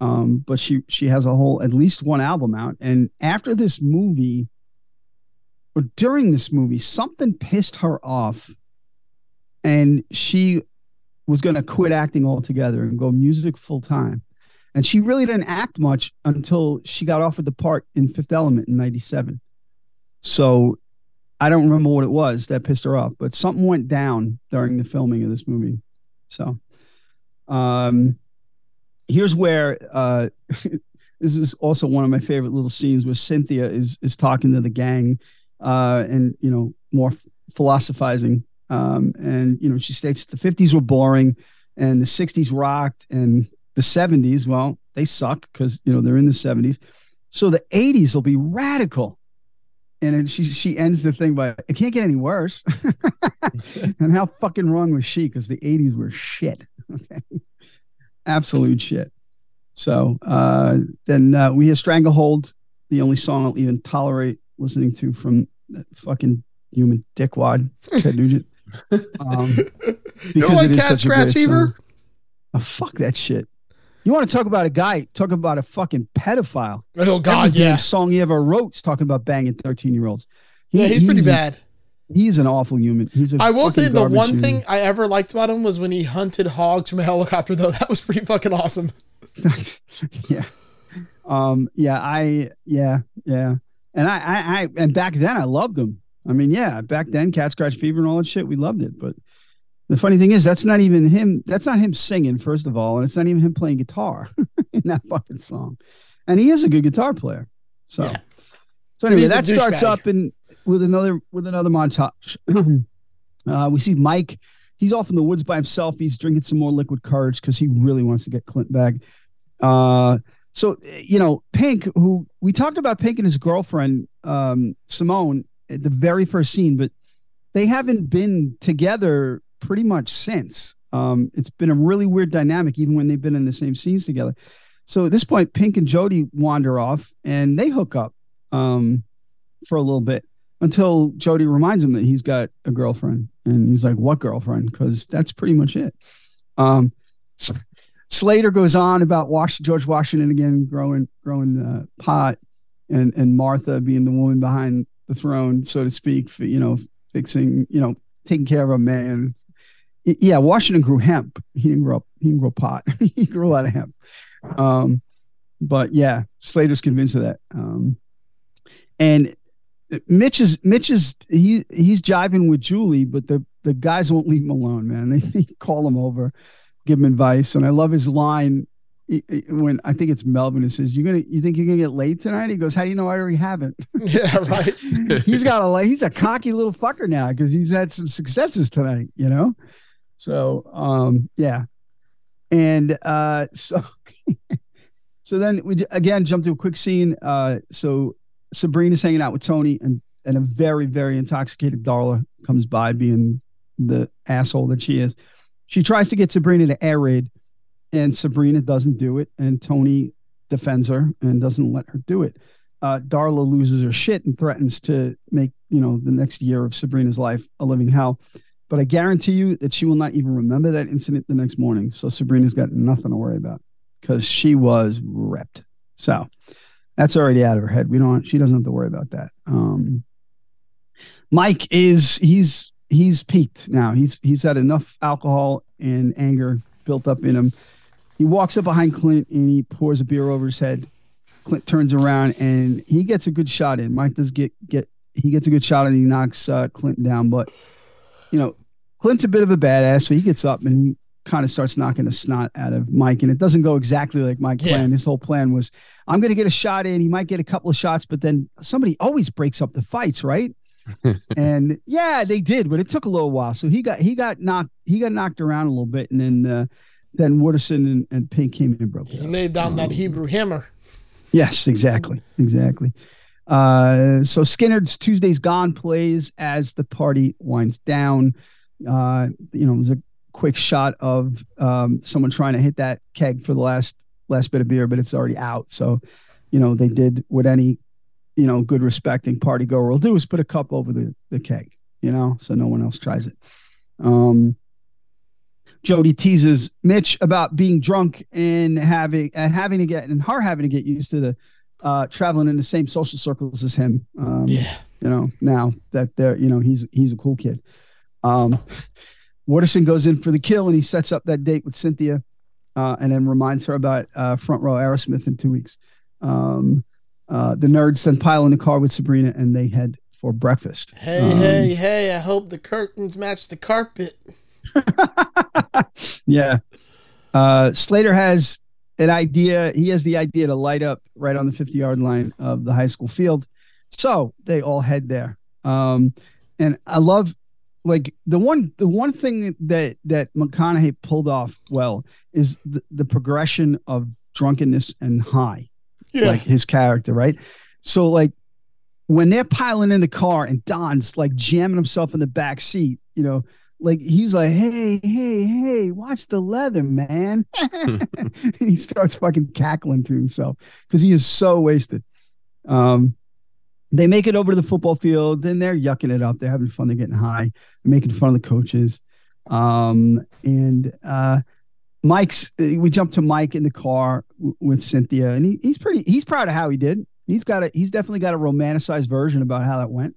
Um, but she, she has a whole, at least one album out. And after this movie, or during this movie, something pissed her off, and she was going to quit acting altogether and go music full time. And she really didn't act much until she got offered the part in Fifth Element in '97. So I don't remember what it was that pissed her off, but something went down during the filming of this movie. So, um, here's where uh, (laughs) this is also one of my favorite little scenes where Cynthia is is talking to the gang, uh, and you know more philosophizing, um, and you know she states the 50s were boring, and the 60s rocked, and the 70s, well, they suck because you know they're in the 70s, so the 80s will be radical. And then she she ends the thing by it can't get any worse. (laughs) and how fucking wrong was she? Because the 80s were shit. (laughs) Okay. Absolute shit. So uh, then uh, we hear Stranglehold, the only song I'll even tolerate listening to from that fucking human dickwad, Ted Nugent. (laughs) Um, You don't like Cat Scratch Fever? song. Oh, fuck that shit. You want to talk about a guy, talk about a fucking pedophile. Oh, God, Every yeah. song he ever wrote is talking about banging 13 year olds. Yeah, he's pretty bad. He's an awful human. He's a I will say the one human. thing I ever liked about him was when he hunted hogs from a helicopter, though. (laughs) That was pretty fucking awesome. (laughs) yeah. Um, yeah, I, yeah, yeah. And I, I, I, and back then I loved him. I mean, yeah, back then, Cat Scratch Fever and all that shit, we loved it. But the funny thing is, that's not even him. That's not him singing, first of all. And it's not even him playing guitar (laughs) in that fucking song. And he is a good guitar player. So, so anyway, that starts douchebag. up in with another, with another montage. (clears throat) uh, we see Mike. He's off in the woods by himself. He's drinking some more liquid courage because he really wants to get Clint back. Uh, so you know, Pink, who we talked about Pink and his girlfriend um, Simone at the very first scene, but they haven't been together pretty much since. Um, it's been a really weird dynamic, even when they've been in the same scenes together. So at this point, Pink and Jody wander off and they hook up um, for a little bit until Jody reminds him that he's got a girlfriend, and he's like, "What girlfriend?" Because that's pretty much it. Um, Slater goes on about George Washington again, growing growing uh, pot, and and Martha being the woman behind the throne, so to speak, for, you know, fixing, you know, taking care of a man. Yeah, Washington grew hemp. He didn't grow up. He didn't grow pot. (laughs) he grew a lot of hemp. Um, but yeah, Slater's convinced of that. Um, and Mitch is Mitch is he he's jiving with Julie, but the the guys won't leave him alone, man. (laughs) They, they call him over, give him advice, and I love his line. he- he- when I think it's Melvin who says, "You're gonna, you think you're gonna get laid tonight?" He goes, "How do you know I already haven't?" (laughs) Yeah, right. he's got a he's a cocky little fucker now because he's had some successes tonight, you know. So, um, yeah, and uh, (laughs) so, so then we again jump to a quick scene. Uh, so Sabrina's hanging out with Tony, and and a very very intoxicated Darla comes by, being the asshole that she is. She tries to get Sabrina to air raid, and Sabrina doesn't do it, and Tony defends her and doesn't let her do it. Uh, Darla loses her shit and threatens to make you know the next year of Sabrina's life a living hell. But I guarantee you that she will not even remember that incident the next morning. So Sabrina's got nothing to worry about because she was ripped. So that's already out of her head. We don't. She doesn't have to worry about that. Um, Mike is he's he's peaked now. He's he's had enough alcohol and anger built up in him. He walks up behind Clint and he pours a beer over his head. Clint turns around and he gets a good shot in. Mike does get get he gets a good shot and he knocks uh, Clint down. But you know, Clint's a bit of a badass, so he gets up and kind of starts knocking the snot out of Mike. And it doesn't go exactly like Mike planned. His whole plan was, I'm going to get a shot in. He might get a couple of shots, but then somebody always breaks up the fights, right? (laughs) and yeah, they did, but it took a little while. So he got he got knocked he got knocked around a little bit, and then uh, then Wooderson and, and Pink came in and broke it. He laid down that Hebrew hammer. Yes, exactly, exactly. Uh, so Skynyrd's Tuesday's Gone plays as the party winds down. Uh, you know, there's a quick shot of um, someone trying to hit that keg for the last last bit of beer, but it's already out. So, you know, they did what any you know good respecting party goer will do is put a cup over the the keg. You know, so no one else tries it. Um, Jody teases Mitch about being drunk and having and having to get and her having to get used to the uh, traveling in the same social circles as him. Um, Yeah. You know, now that they're you know he's he's a cool kid. Um, Wooderson goes in for the kill and he sets up that date with Cynthia, uh, and then reminds her about uh, front row Aerosmith in two weeks. Um, uh, the nerds then pile in the car with Sabrina and they head for breakfast. Hey, Um, hey, hey! I hope the curtains match the carpet. (laughs) Yeah. Uh, Slater has an idea. He has the idea to light up right on the 50 yard line of the high school field. So they all head there. Um, and I love like the one the one thing that that McConaughey pulled off well is the, the progression of drunkenness and high. Yeah. Like his character, right? So like when they're piling in the car and Don's like jamming himself in the back seat, you know, like he's like, hey, hey, hey, watch the leather, man. and (laughs) (laughs) he starts fucking cackling to himself because he is so wasted. Um, they make it over to the football field, then they're yucking it up. They're having fun, they're getting high, making fun of the coaches. Um, and uh Mike's we jump to Mike in the car w- with Cynthia, and he, he's pretty he's proud of how he did. He's got a he's definitely got a romanticized version about how that went.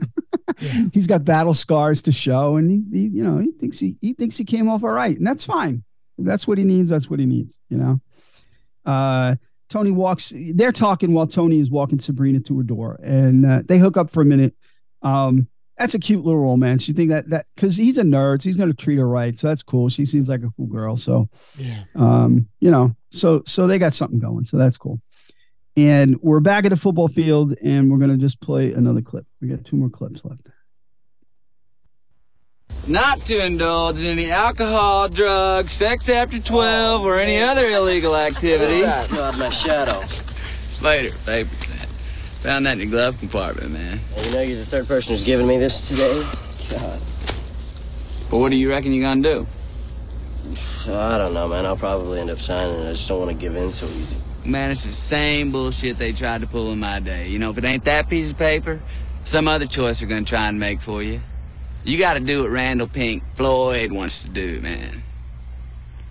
(laughs) he's got battle scars to show, and he, he you know he thinks he he thinks he came off all right, and that's fine. If that's what he needs. That's what he needs. You know. Uh, Tony walks. They're talking while Tony is walking Sabrina to her door, and uh, they hook up for a minute. Um, that's a cute little romance. You think that that because he's a nerd, so he's going to treat her right. So that's cool. She seems like a cool girl. So Yeah. um, you know, so so they got something going, so that's cool. And we're back at the football field, and we're gonna just play another clip. We got two more clips left. Not to indulge in any alcohol, drugs, sex after 12, or any other illegal activity. That? God, my shadow. Later, paper. Found that in the glove compartment, man. You know you're the third person who's given me this today. God. But what do you reckon you're gonna do? So I don't know, man. I'll probably end up signing it. I just don't want to give in so easy. Man, it's the same bullshit they tried to pull in my day. You know, if it ain't that piece of paper, some other choice they're gonna try and make for you. You gotta do what Randall Pink Floyd wants to do, man.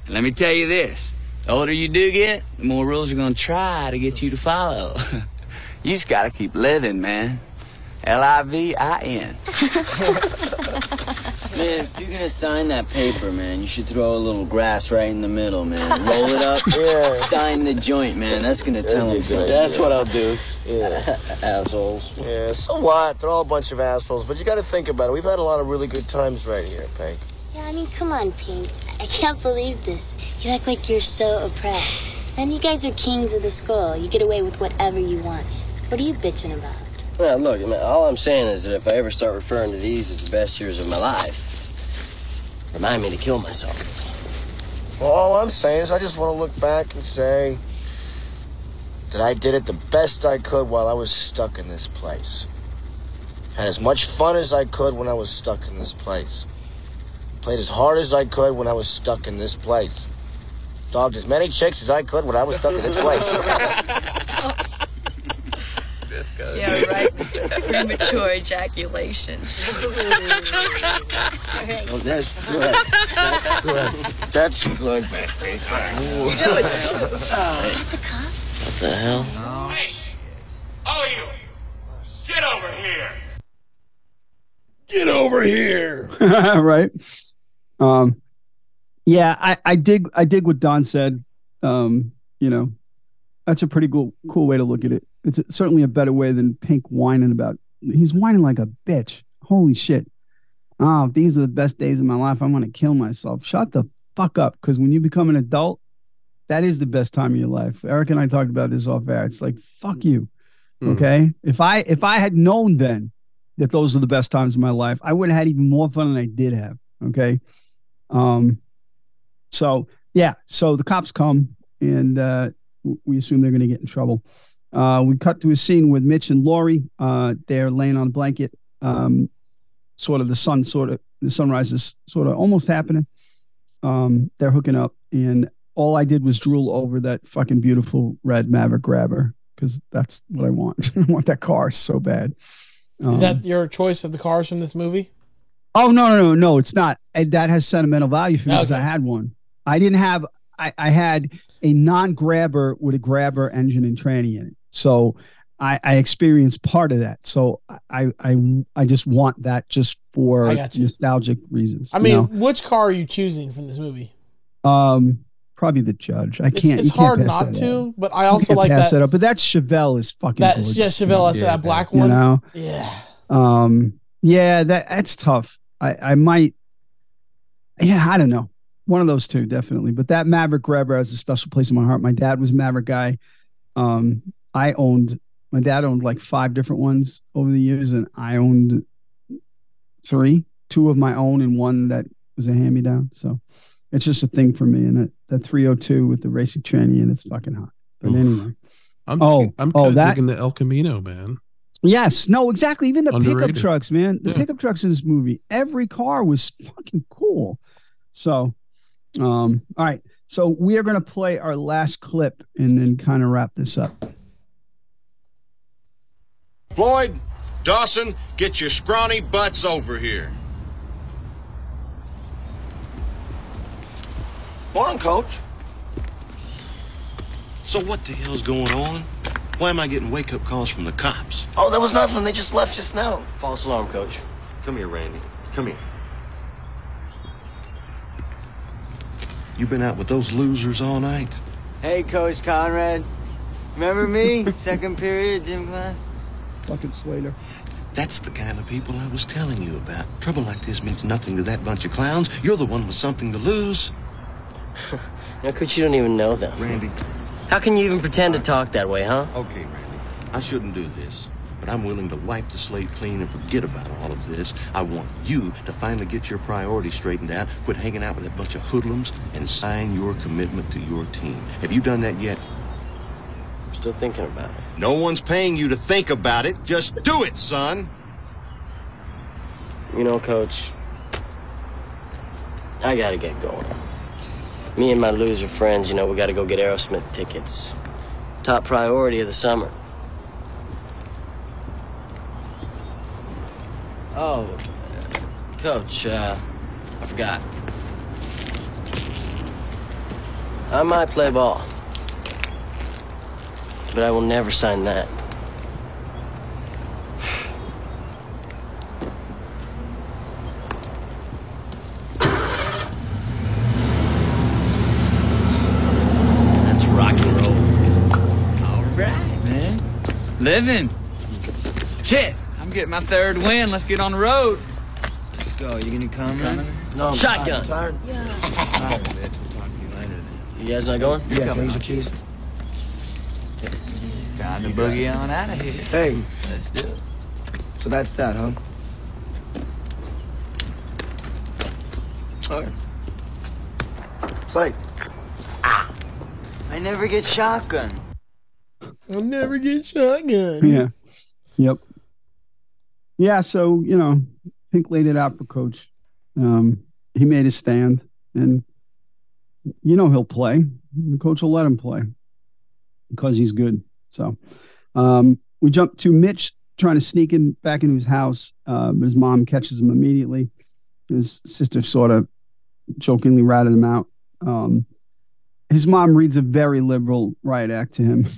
Let me tell you this. The older you do get, the more rules are gonna try to get you to follow. (laughs) you just gotta keep living, man. L-I-V-I-N. (laughs) Man, if you're gonna sign that paper, man, you should throw a little grass right in the middle, man. Roll it up, (laughs) Yeah. sign the joint, man. That's gonna tell them something. That's what I'll do. Yeah. (laughs) assholes. Yeah, so what? They're all a bunch of assholes, but you got to think about it. We've had a lot of really good times right here, Pink. Yeah, I mean, come on, Pink. I can't believe this. You act like you're so oppressed. Man, you guys are kings of the school. You get away with whatever you want. What are you bitching about? Yeah, look, I mean, all I'm saying is that if I ever start referring to these as the best years of my life, remind me to kill myself. Well, all I'm saying is I just want to look back and say that I did it the best I could while I was stuck in this place. Had as much fun as I could when I was stuck in this place. Played as hard as I could when I was stuck in this place. Dogged as many chicks as I could when I was stuck in this place. (laughs) Yeah, right. (laughs) Premature ejaculation. (laughs) Oh, that's good. That's good. That's good, baby. What the hell? All you, get over here. Get over here. (laughs) right. Um, yeah, I, I dig I dig what Don said. Um, you know, that's a pretty cool cool way to look at it. It's certainly a better way than Pink whining about. He's whining like a bitch. Holy shit! Oh, these are the best days of my life. I'm gonna kill myself. Shut the fuck up. Because when you become an adult, that is the best time of your life. Eric and I talked about this off air. It's like fuck you. Okay. If I if I had known then that those are the best times of my life, I would have had even more fun than I did have. Okay. Um. So yeah. So the cops come and uh, we assume they're going to get in trouble. Uh, we cut to a scene with Mitch and Laurie. Uh, they're laying on a blanket. Um, sort of the sun, sort of the sunrise is sort of almost happening. Um, they're hooking up, and all I did was drool over that fucking beautiful red Maverick grabber because that's what I want. (laughs) I want that car so bad. Is Um, that your choice of the cars from this movie? Oh no, no, no, no! It's not. That has sentimental value for me because I had one. I didn't have. I, I had a non-grabber with a grabber engine and tranny in it. So I, I experienced part of that. So I, I, I just want that just for you. nostalgic reasons. I mean, know? which car are you choosing from this movie? um, probably the judge. I can't. it's you can't hard not to, up. but I also like pass that. up. But that Chevelle is fucking. That gorgeous, yeah, Chevelle. I too. said that black You one. know? Yeah. Um, yeah, that that's tough. I I might. Yeah, I don't know. One of those two, definitely. But that Maverick Grabber has a special place in my heart. My dad was a Maverick guy. Um, I owned. My dad owned like five different ones over the years, and I owned three. Two of my own, and one that was a hand me down. So it's just a thing for me. And that that 302 with the racing tranny, and it's fucking hot. But Oof. anyway. I'm oh, digging- I'm oh, that digging the El Camino, man. Yes, no, exactly. Even the pickup trucks, man. The Yeah. pickup trucks in this movie, every car was fucking cool. So, um, all right. So we are going to play our last clip and then kind of wrap this up. Floyd, Dawson, get your scrawny butts over here. Morning, Coach. So what the hell's going on? Why am I getting wake-up calls from the cops? Oh, there was nothing. They just left just now. False alarm, coach. Come here, Randy. Come here. You been out with those losers all night? Hey, Coach Conrad. Remember me? (laughs) Second period, gym class? Fucking Slater. That's the kind of people I was telling you about. Trouble like this means nothing to that bunch of clowns. You're the one with something to lose. (laughs) Now, coach, you don't even know them. Randy. How can you even pretend to talk that way, huh? Okay, Randy. I shouldn't do this, but I'm willing to wipe the slate clean and forget about all of this. I want you to finally get your priorities straightened out, quit hanging out with that bunch of hoodlums, and sign your commitment to your team. Have you done that yet? I'm still thinking about it. No one's paying you to think about it. Just do it, son. You know, coach, I gotta get going. Me and my loser friends, you know, we gotta go get Aerosmith tickets. Top priority of the summer. Oh, coach, uh, I forgot. I might play ball, but I will never sign that. That's rock and roll. All right, man. Living. Shit, I'm getting my third win. Let's get on the road. Let's go. You gonna come, man? No, I'm Shotgun. tired. You guys not going? Yeah, can I use the keys? It's time to boogie on out of here. Hey, Let's do it. so that's that, huh? Alright. Slate. I never get shotgun. I'll never get shotgun. Yeah. Yep. Yeah. So you know, Pink laid it out for Coach. Um, he made his stand, and you know he'll play. The coach will let him play because he's good. So um, we jump to Mitch trying to sneak in back into his house, uh, but his mom catches him immediately. His sister sort of jokingly ratted him out. Um, his mom reads a very liberal riot act to him. (laughs)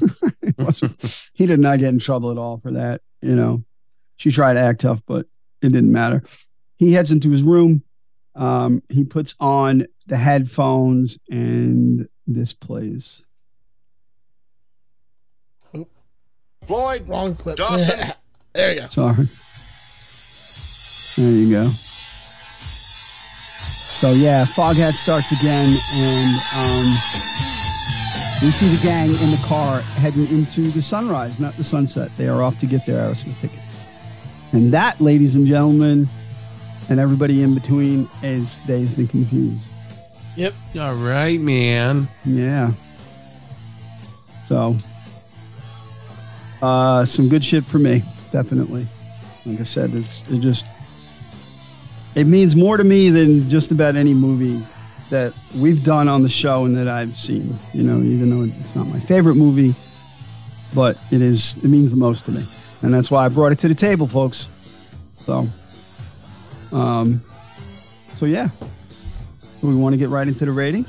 He did not get in trouble at all for that. You know, she tried to act tough, but it didn't matter. He heads into his room. Um, he puts on the headphones and this plays. Floyd. Wrong clip. Dawson. (laughs) there you go. Sorry. There you go. So yeah, Foghat starts again, and um, we see the gang in the car heading into the sunrise, not the sunset. They are off to get their Aerosmith tickets, and that, ladies and gentlemen, and everybody in between, is dazed and confused. Yep. All right, man. Yeah. So, uh, some good shit for me, definitely. Like I said, it's it just it means more to me than just about any movie that we've done on the show and that I've seen. You know, even though it's not my favorite movie, but it is. It means the most to me, and that's why I brought it to the table, folks. So, um, so yeah. We want to get right into the ratings?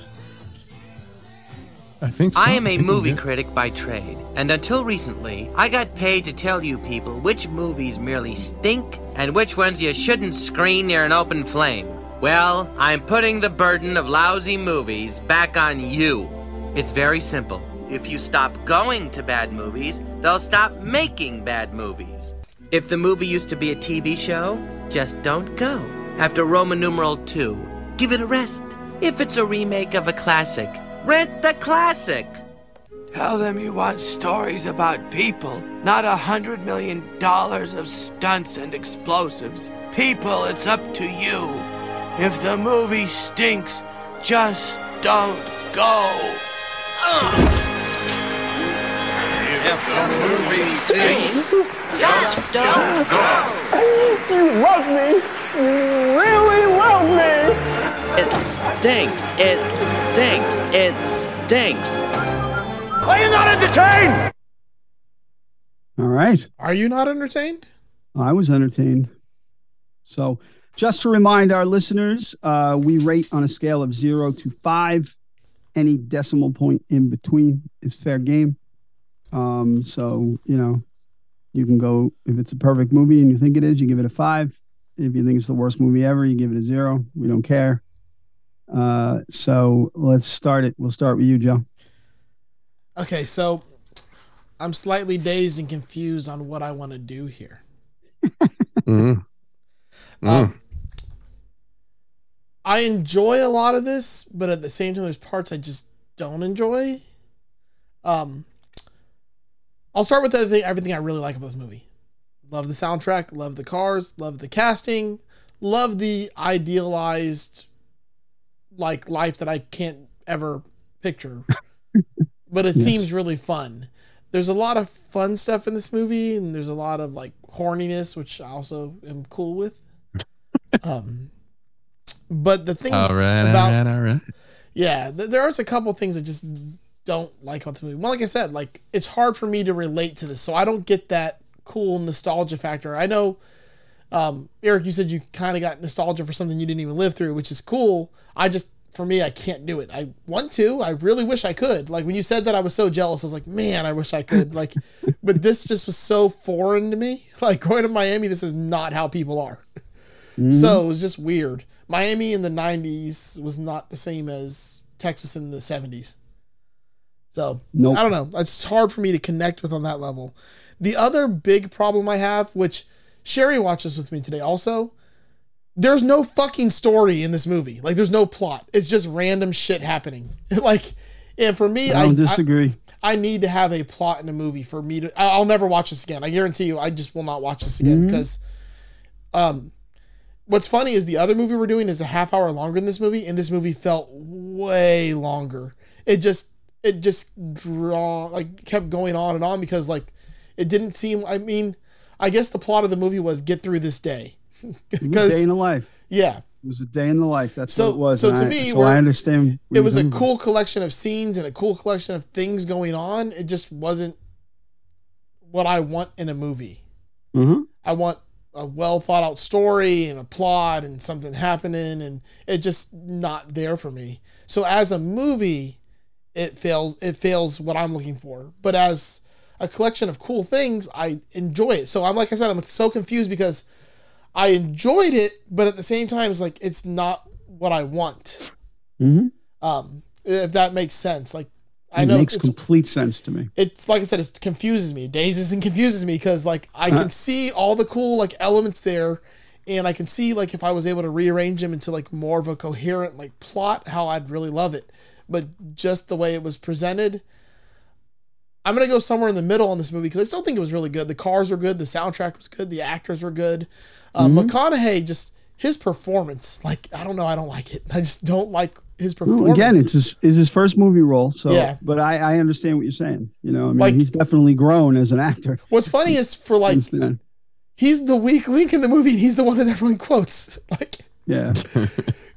I think I am a movie critic by trade, and until recently, I got paid to tell you people which movies merely stink and which ones you shouldn't screen near an open flame. Well, I'm putting the burden of lousy movies back on you. It's very simple. If you stop going to bad movies, they'll stop making bad movies. If the movie used to be a TV show, just don't go. After Roman numeral 2, give it a rest. If it's a remake of a classic, rent the classic. Tell them you want stories about people, not a hundred million dollars of stunts and explosives. People, it's up to you. If the movie stinks, just don't go. If the movie stinks, just don't go. You love me. You really love me. It stinks. It stinks. It stinks. Are you not entertained? All right. Are you not entertained? I was entertained. So, just to remind our listeners, uh, we rate on a scale of zero to five. Any decimal point in between is fair game. Um, so, you know, you can go, if it's a perfect movie and you think it is, you give it a five. If you think it's the worst movie ever, you give it a zero. We don't care. Uh, so, let's start it. We'll start with you, Joe. Okay, so I'm slightly dazed and confused on what I want to do here. (laughs) Mhm. Um, I enjoy a lot of this, but at the same time, there's parts I just don't enjoy. Um, I'll start with everything, everything I really like about this movie. Love the soundtrack, love the cars, love the casting, love the idealized like life that I can't ever picture. (laughs) but it Yes. seems really fun. There's a lot of fun stuff in this movie, and there's a lot of like horniness, which I also am cool with. (laughs) Um, but the things All right, about all right, all right. yeah, th- there is a couple things I just don't like about the movie. Well, like I said, like it's hard for me to relate to this, so I don't get that cool nostalgia factor. I know, um, Eric, you said you kind of got nostalgia for something you didn't even live through, which is cool. I just, for me, I can't do it. I want to. I really wish I could. Like when you said that, I was so jealous. I was like, man, I wish I could. Like, (laughs) but this just was so foreign to me. (laughs) Like going to Miami, this is not how people are. So it was just weird. Miami in the 90s was not the same as Texas in the 70s. So Nope. I don't know. It's hard for me to connect with on that level. The other big problem I have, which Sherry watches with me today also, there's no fucking story in this movie. Like there's no plot. It's just random shit happening. (laughs) like and for me I don't disagree. I need to have a plot in a movie for me to. I- I'll never watch this again. I guarantee you, I just will not watch this again because, um, what's funny is the other movie we're doing is a half hour longer than this movie, and this movie felt way longer. It just, it just draw like kept going on and on because like it didn't seem. I mean, I guess the plot of the movie was get through this day (laughs) It was a because day in the life. yeah, It was a day in the life. That's So- what it was. so and to I- me, so I understand. it was a cool collection of scenes and a cool collection of things going on. It just wasn't what I want in a movie. Mhm. I want a well thought out story and a plot and something happening, and it just not there for me. So as a movie, it fails. It fails what I'm looking for. But as a collection of cool things, I enjoy it. So I'm like I said, I'm so confused because I enjoyed it, but at the same time, it's like it's not what I want. Mhm. Um, if that makes sense. Like I know It know makes complete sense to me. it's like I said, it confuses me, dazes and confuses me because like I Uh-huh. can see all the cool like elements there, and I can see like if I was able to rearrange them into like more of a coherent like plot, how I'd really love it. But just the way it was presented, I'm gonna go somewhere in the middle on this movie because I still think it was really good. The cars were good, the soundtrack was good, the actors were good. Um, Mhm. McConaughey just his performance, like I don't know, I don't like it. (laughs) I just don't like his Ooh, performance. again, it's his, is his first movie role. So, Yeah. but I, I understand what you're saying. You know, I mean, Like- he's definitely grown as an actor. What's funny is for like he's the weak link in the movie and he's the one that everyone quotes. (laughs) Like Yeah.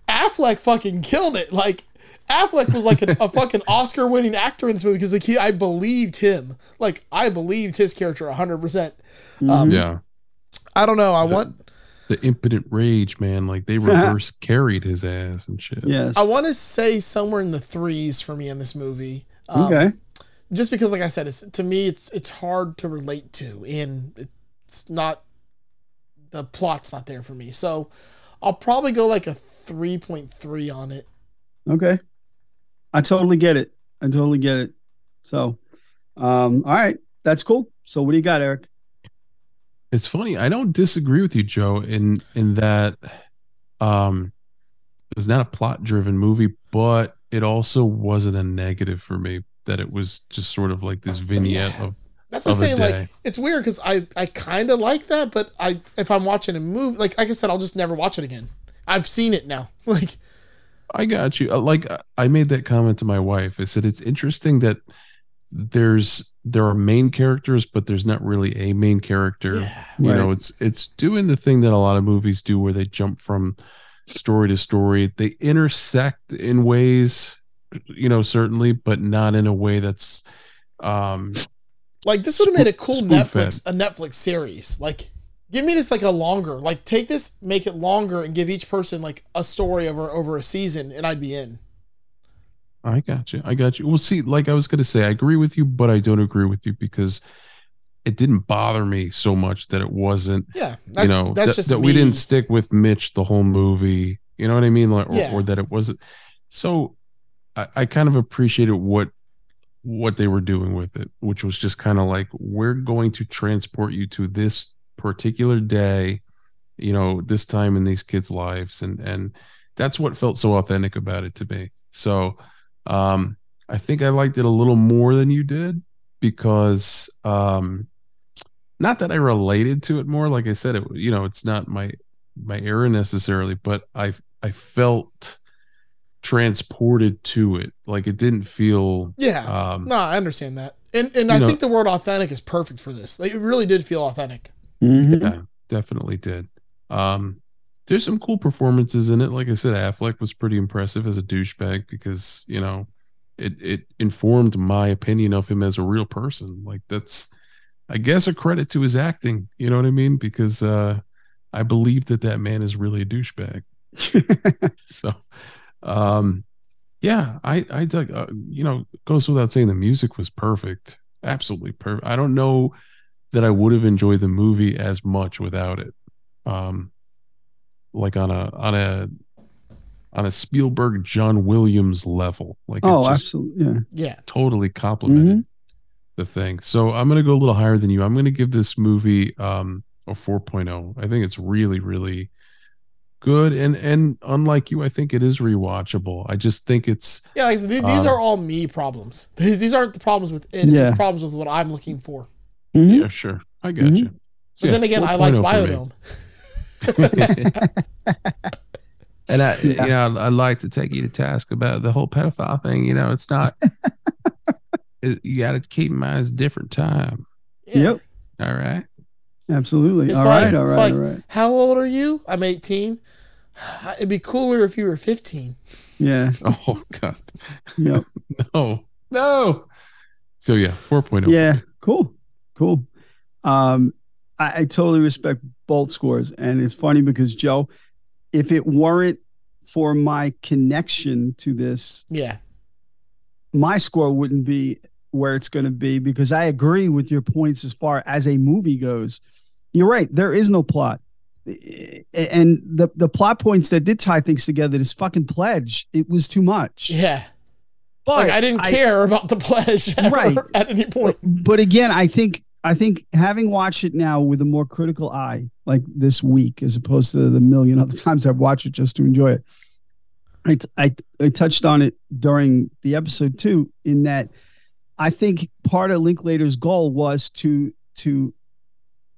Affleck fucking killed it. Like Affleck was like a, a fucking Oscar winning actor in this movie because like he, I believed him. Like I believed his character hundred percent. Um, yeah. I don't know. I want The impotent rage, man. Like they (laughs) reverse carried his ass and shit. Yes. I want to say somewhere in the threes for me in this movie. Um, Okay. Just because, like I said, it's to me, it's it's hard to relate to, and it's not the plot's not there for me. So I'll probably go like a three point three on it. Okay. I totally get it. I totally get it. So, um, all right. That's cool. So, what do you got, Eric? It's funny. I don't disagree with you, Joe, in in that um it was not a plot driven movie, but it also wasn't a negative for me that it was just sort of like this vignette of That's what I'm saying. Like it's weird because I I kind of like that, but I if I'm watching a movie, like like I said, I'll just never watch it again. I've seen it now. (laughs) Like I got you. Uh, Like I made that comment to my wife. I said it's interesting that there's there are main characters, but there's not really a main character. you know, it's it's doing the thing that a lot of movies do, where they jump from story to story. They intersect in ways, you know, certainly, but not in a way that's um like this would have made a cool. Netflix a Netflix series. Like give me this like a longer. Like take this, make it longer, and give each person like a story over over a season, and I'd be in. I got you. I got you. Well, see, like I was going to say, I agree with you, but I don't agree with you because it didn't bother me so much that it wasn't. Yeah, you know that's that, just that we didn't stick with Mitch the whole movie. You know what I mean? Like, or, Yeah. or that it wasn't. So, I, I kind of appreciated what what they were doing with it, which was just kind of like we're going to transport you to this particular day, you know, this time in these kids' lives, and and that's what felt so authentic about it to me. So, um, I think I liked it a little more than you did because, um, not that I related to it more. Like I said, it you know, it's not my my era necessarily, but I I felt transported to it. Like it didn't feel Yeah, um, no, I understand that, and and I know- think the word authentic is perfect for this. Like it really did feel authentic. Yeah, definitely did. Um, there's some cool performances in it. Like I said, Affleck was pretty impressive as a douchebag because you know it it informed my opinion of him as a real person. Like that's, I guess, a credit to his acting. You know what I mean? Because uh, I believe that that man is really a douchebag. (laughs) so, um, yeah, I I dug. Uh, you know, goes without saying the music was perfect, absolutely perfect. I don't know that I would have enjoyed the movie as much without it. Um, like on a on a on a Spielberg John Williams level. Like Oh, absolutely. Yeah. Yeah. totally complimented Mhm. the thing. So I'm gonna go a little higher than you. I'm gonna give this movie um a 4.0. I think it's really, really good and and unlike you, I think it is rewatchable. I just think it's Yeah, like, th- these um, are all me problems. These, these aren't the problems with it. It's Yeah. just problems with what I'm looking for. Mm-hmm. yeah, sure. I got mm-hmm. you. But then again, I liked oh Biodome. (laughs) And I, you know, I'd like to take you to task about the whole pedophile thing. You know, it's not. (laughs) it- you got to keep in mind it's a different time. Yep. All right. Absolutely. It's all like, right. All it's right. like, all right. how old are you? I'm 18. It'd be cooler if you were 15. Yeah. (laughs) Oh God. Yep. No. No. So yeah, 4.0. Yeah. Cool. Cool. Um, I, I totally respect both scores, and it's funny because Joe, if it weren't for my connection to this, Yeah. my score wouldn't be where it's going to be because I agree with your points as far as a movie goes. You're right. There is no plot. And the, the plot points that did tie things together, this fucking pledge, it was too much. Yeah. But like, I didn't I- care about the pledge (laughs) Right. at any point. But again, I think I think having watched it now with a more critical eye, like this week, as opposed to the million (laughs) other times I've watched it just to enjoy it, I, t- I, I touched on it during the episode too, in that I think part of Linklater's goal was to to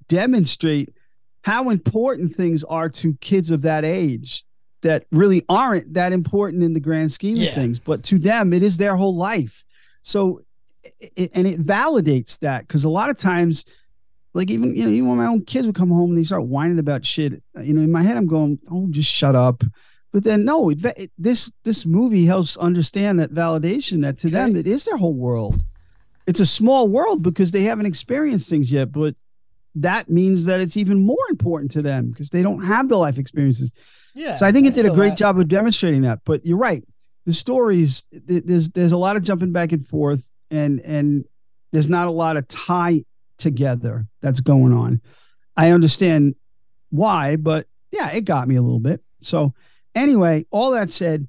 demonstrate how important things are to kids of that age that really aren't that important in the grand scheme Yeah. of things, but to them it is their whole life. So it, and it validates that because a lot of times like even you know even when my own kids would come home and they start whining about shit you know in my head i'm going oh just shut up. But then no it, it- this this movie helps understand that validation that to them it is their whole world. It's a small world because they haven't experienced things yet but that means that it's even more important to them because they don't have the life experiences. Yeah. so i think it did a great that. job of demonstrating that but you're right. The stories there's there's a lot of jumping back and forth and and there's not a lot of tie together that's going on i understand why but yeah it got me a little bit so anyway all that said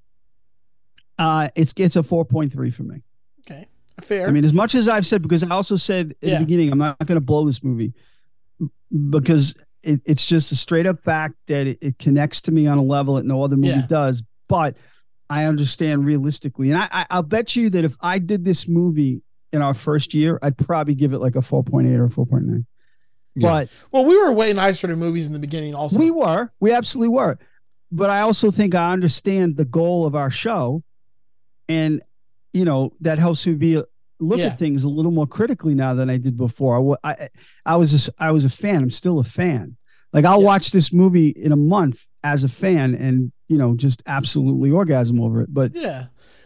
uh it's it's a 4.3 for me Okay. Fair. I mean, as much as I've said, because I also said in Yeah. the beginning, I'm not going to blow this movie because it, it's just a straight up fact that it, it connects to me on a level that no other movie Yeah. does. But I understand realistically, and I, I, I'll bet you that if I did this movie in our first year, I'd probably give it like a 4.8 or 4.9. But well, we were way nicer to movies in the beginning also. we were, we absolutely were. But I also think I understand the goal of our show, and you know that helps me be look Yeah. at things a little more critically now than I did before. I, wa- I, I was a, s- I was a fan. I'm still a fan. Like I'll watch this movie in a month as a fan, and you know just absolutely orgasm over it. But Yeah.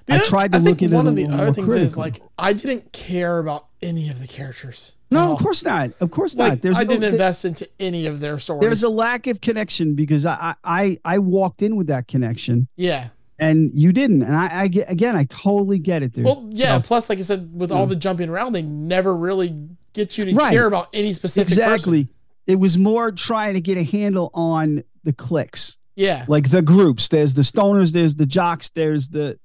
I tried to I look at one of the other things is like I didn't care about any of the characters. no, of course not. Of course Like not. There's I no- didn't invest into any of their stories. There's a lack of connection because I, I I walked in with that connection. yeah. and you didn't. And I, I get again, I totally get it, dude. Well, yeah. So- plus, like I said, with all the jumping around, they never really get you to Right. care about any specific exactly. person. It was more trying to get a handle on the cliques, Yeah. like the groups. There's the stoners, there's the jocks, there's the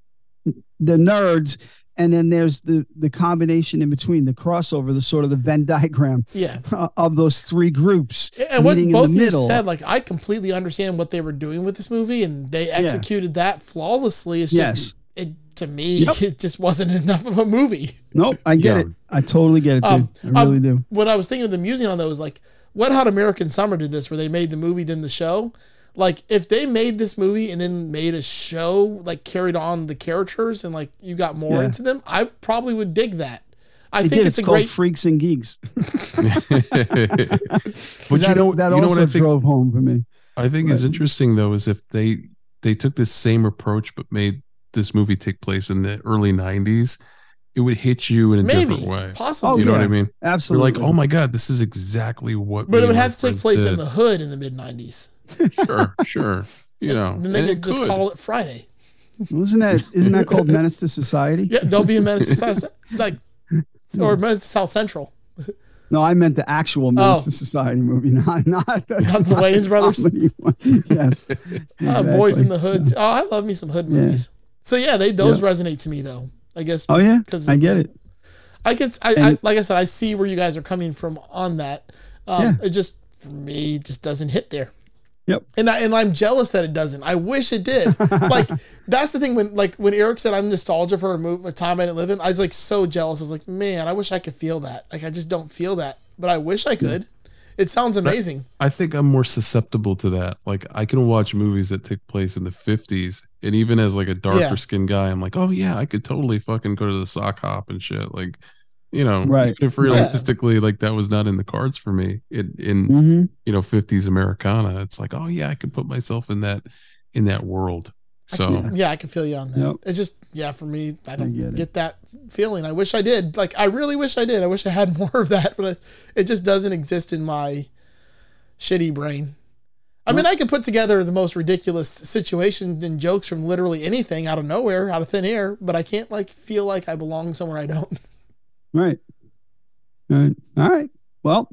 the nerds, and then there's the the combination in between, the crossover, the sort of the Venn diagram Yeah. (laughs) of those three groups And what both of you said, like I completely understand what they were doing with this movie, and they executed that flawlessly. It's just Yes. it to me, Yep. (laughs) it just wasn't enough of a movie. Nope, I get it. I totally get it, dude. Um, I really um, do. What I was thinking of the musing on though was like Wet Hot American Summer did this, where they made the movie then the show. Like if they made this movie and then made a show, like carried on the characters and like you got more Yeah. into them, I probably would dig that. I They think did. it's, It's, a called great. Freaks and Geeks. (laughs) (laughs) But that, you know, that you know also what I think drove home for me. I think is interesting though is if they they took this same approach but made this movie take place in the early '90s, it would hit you in a Maybe, different way. possibly. you know Oh, what I mean? absolutely. You're like, oh my god, this is exactly what. but it would have to take friends place in the hood in the mid '90s. (laughs) sure, sure. You know, Then they and could just could. call it Friday. Isn't that isn't that called (laughs) Menace to Society? Yeah, don't be a menace to society, (laughs) like or menace to South Central. No, I meant the actual Menace Oh. to Society movie, not not, Not the Wayans brothers? comedy one. yes, Uh, Boys in the Exactly. Hoods. Oh, I love me some hood Yeah. movies. So yeah, they those Yeah. resonate to me though. I guess. Oh yeah, because I get it. I can. I, I like I said, I see where you guys are coming from on that. Um, Yeah. It just for me just doesn't hit there. Yep. And I, and I'm jealous that it doesn't. I wish it did. like (laughs) that's the thing when like when Eric said I'm nostalgia for a move a time I didn't live in. I was like so jealous. I was like, man, I wish I could feel that. Like I just don't feel that, but I wish I could. It sounds amazing. I think I'm more susceptible to that. Like I can watch movies that take place in the 50s, and even as like a darker Yeah. skinned guy, I'm like, oh yeah, I could totally fucking go to the sock hop and shit. Like, you know, Right. If Yeah. realistically, like that was not in the cards for me in in Mhm. you know 50s Americana, it's like, oh yeah, I could put myself in that in that world. I So can- yeah, I can feel you on that. Yep. It's just yeah, for me, I don't get get, that feeling. I wish I did. Like I really wish I did. I wish I had (laughs) more of that, but it just doesn't exist in my shitty brain. I mean, I could put together the most ridiculous situations and jokes from literally anything out of nowhere, out of thin air, but I can't like feel like I belong somewhere I don't. (laughs) Right. All right. All right. Well,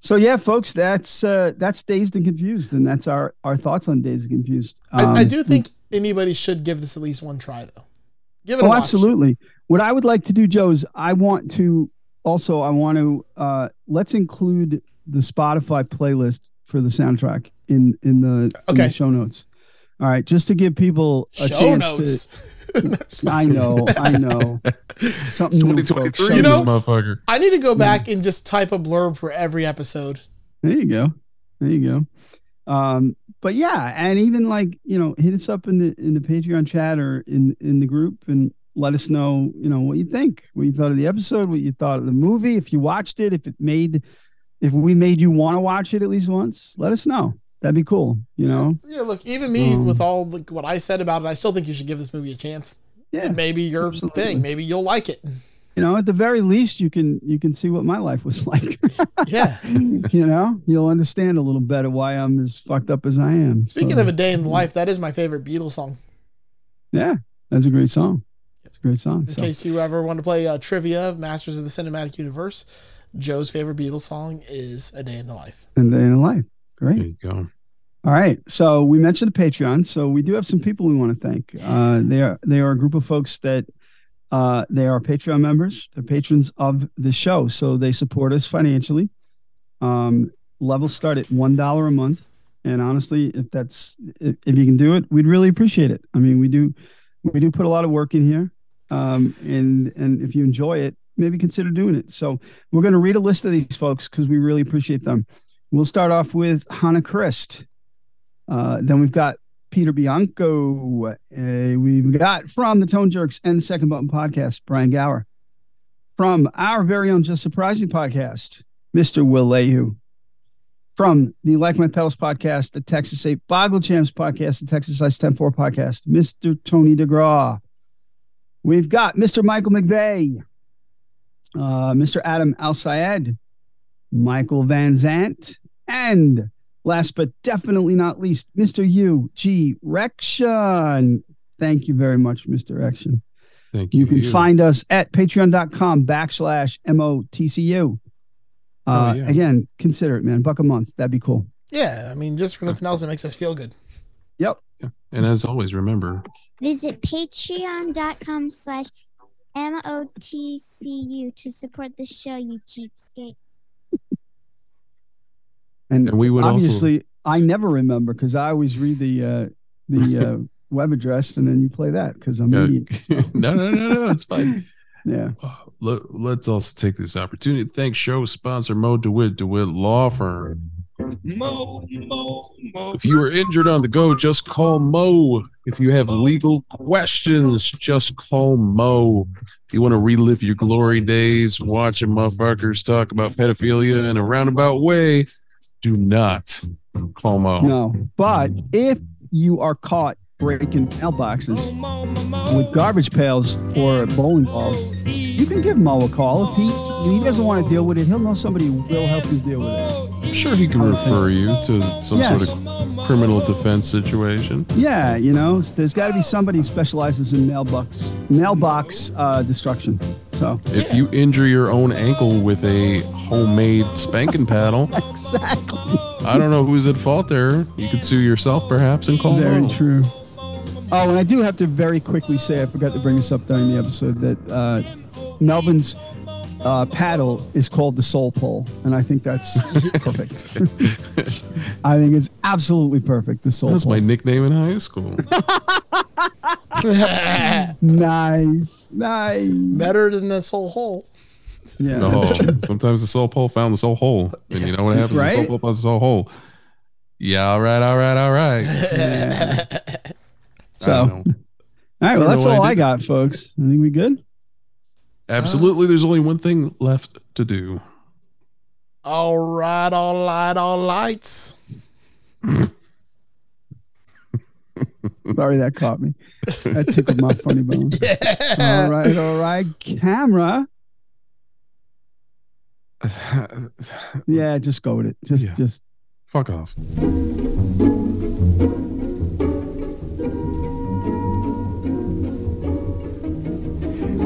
so yeah, folks, that's uh that's Dazed and Confused, and that's our our thoughts on Dazed and Confused. I, I Um, do think anybody should give this at least one try, though. Give it a Oh, watch. absolutely. What I would like to do, Joe, is I want to also I want to uh let's include the Spotify playlist for the soundtrack in in the, in the Okay. show notes. All right, just to give people a Show chance notes. to. (laughs) I know, I know. (laughs) Something new, 2023 You know- motherfucker. I need to go back and just type a blurb for every episode. There you go. There you go. Um, but yeah, and even like you know, hit us up in the in the Patreon chat or in in the group and let us know you know what you think, what you thought of the episode, what you thought of the movie, if you watched it, if it made, if we made you want to watch it at least once, let us know. That'd be cool. You know. Yeah, look, even me Um, with all the, what I said about it, I still think you should give this movie a chance. Yeah, And maybe your thing, maybe you'll like it. You know, at the very least, you can you can see what my life was (laughs) like. Yeah. you know, you'll understand a little better why I'm as fucked up as I am. Speaking So, of a day in the life, that is my favorite Beatles song. yeah, that's a great song. It's a great song. In So. case you ever want to play uh, trivia of Masters of the Cinematic Universe, Joe's favorite Beatles song is "A Day in the Life." and day in the life. Great. There you go. All right. So we mentioned the Patreon. So we do have some people we want to thank. Uh, they are they are a group of folks that uh, they are Patreon members. They're patrons of the show, so they support us financially. Um, levels start at one dollar a month, and honestly, if that's if, if you can do it, we'd really appreciate it. I mean, we do we do put a lot of work in here, um, and and if you enjoy it, maybe consider doing it. So we're going to read a list of these folks because we really appreciate them. We'll start off with Hannah Christ. Uh, then we've got Peter Bianco. Uh, we've got from the Tone Jerks and Second Button podcast, Brian Gower. From our very own Just Surprising podcast, Mr. Will Leahy. From the Like My Pedals podcast, the Texas 8 Boggle Champs podcast, the Texas Ice 10 4 podcast, Mr. Tony DeGraw. We've got Mr. Michael McVeigh, uh, Mr. Adam Al Sayed, Michael Van Zant, and last but definitely not least, Mr. U G Rection. Thank you very much, Mr. Rection. Thank you. You can find us at patreon.com backslash MOTCU. Uh, Oh, yeah. Again, consider it, man. Buck a month. That'd be cool. Yeah, I mean, just for nothing (laughs) else, it makes us feel good. Yep. And as always, remember, Visit patreon.com slash M-O-T-C-U to support the show, you cheapskate. And, And we would also- obviously, I never remember because I always read the uh, the uh, (laughs) web address and then you play that because I'm Yeah. an idiot. So, (laughs) no, no, no, no, it's fine. (laughs) yeah. Let, us also take this opportunity to thank show sponsor Mo DeWitt, DeWitt Law Firm. Mo, Mo, Mo. If you are injured on the go, just call Mo. If you have legal questions, just call Mo. If you want to relive your glory days watching motherfuckers talk about pedophilia in a roundabout way, do not call Mo. No, but if you are caught breaking mailboxes with garbage pails or bowling balls, you can give Mo a call. If he if he doesn't want to deal with it, he'll know somebody will help you deal with it. I'm sure he can refer you to some Yes. sort of criminal defense situation. Yeah, you know, there's got to be somebody who specializes in mailbox mailbox uh, destruction. So If you injure your own ankle with a homemade spanking (laughs) paddle, exactly. I don't know who's at fault there. You could sue yourself perhaps and call it. Very Mo. true. Oh, and I do have to very quickly say I forgot to bring this up during the episode that uh, Melvin's uh, paddle is called the soul pole, and I think that's (laughs) perfect. I think it's absolutely perfect. The soul That's pole. my nickname in high school. (laughs) nice, nice. Better than the soul hole. Yeah. No, sometimes the soul pole found the soul hole, and you know what happens? when The soul pole finds the soul hole. Yeah, all right, all right, all right. (laughs) So, I all don't know. right. don't Well, that's why I all I, did got, folks. I think we good. Absolutely, there's only one thing left to do. All right, all right, all lights. Sorry, that caught me. That tickled my funny bone. (laughs) All right, all right. Camera. (sighs) Yeah, just go with it. Just, Yeah. just. Fuck off.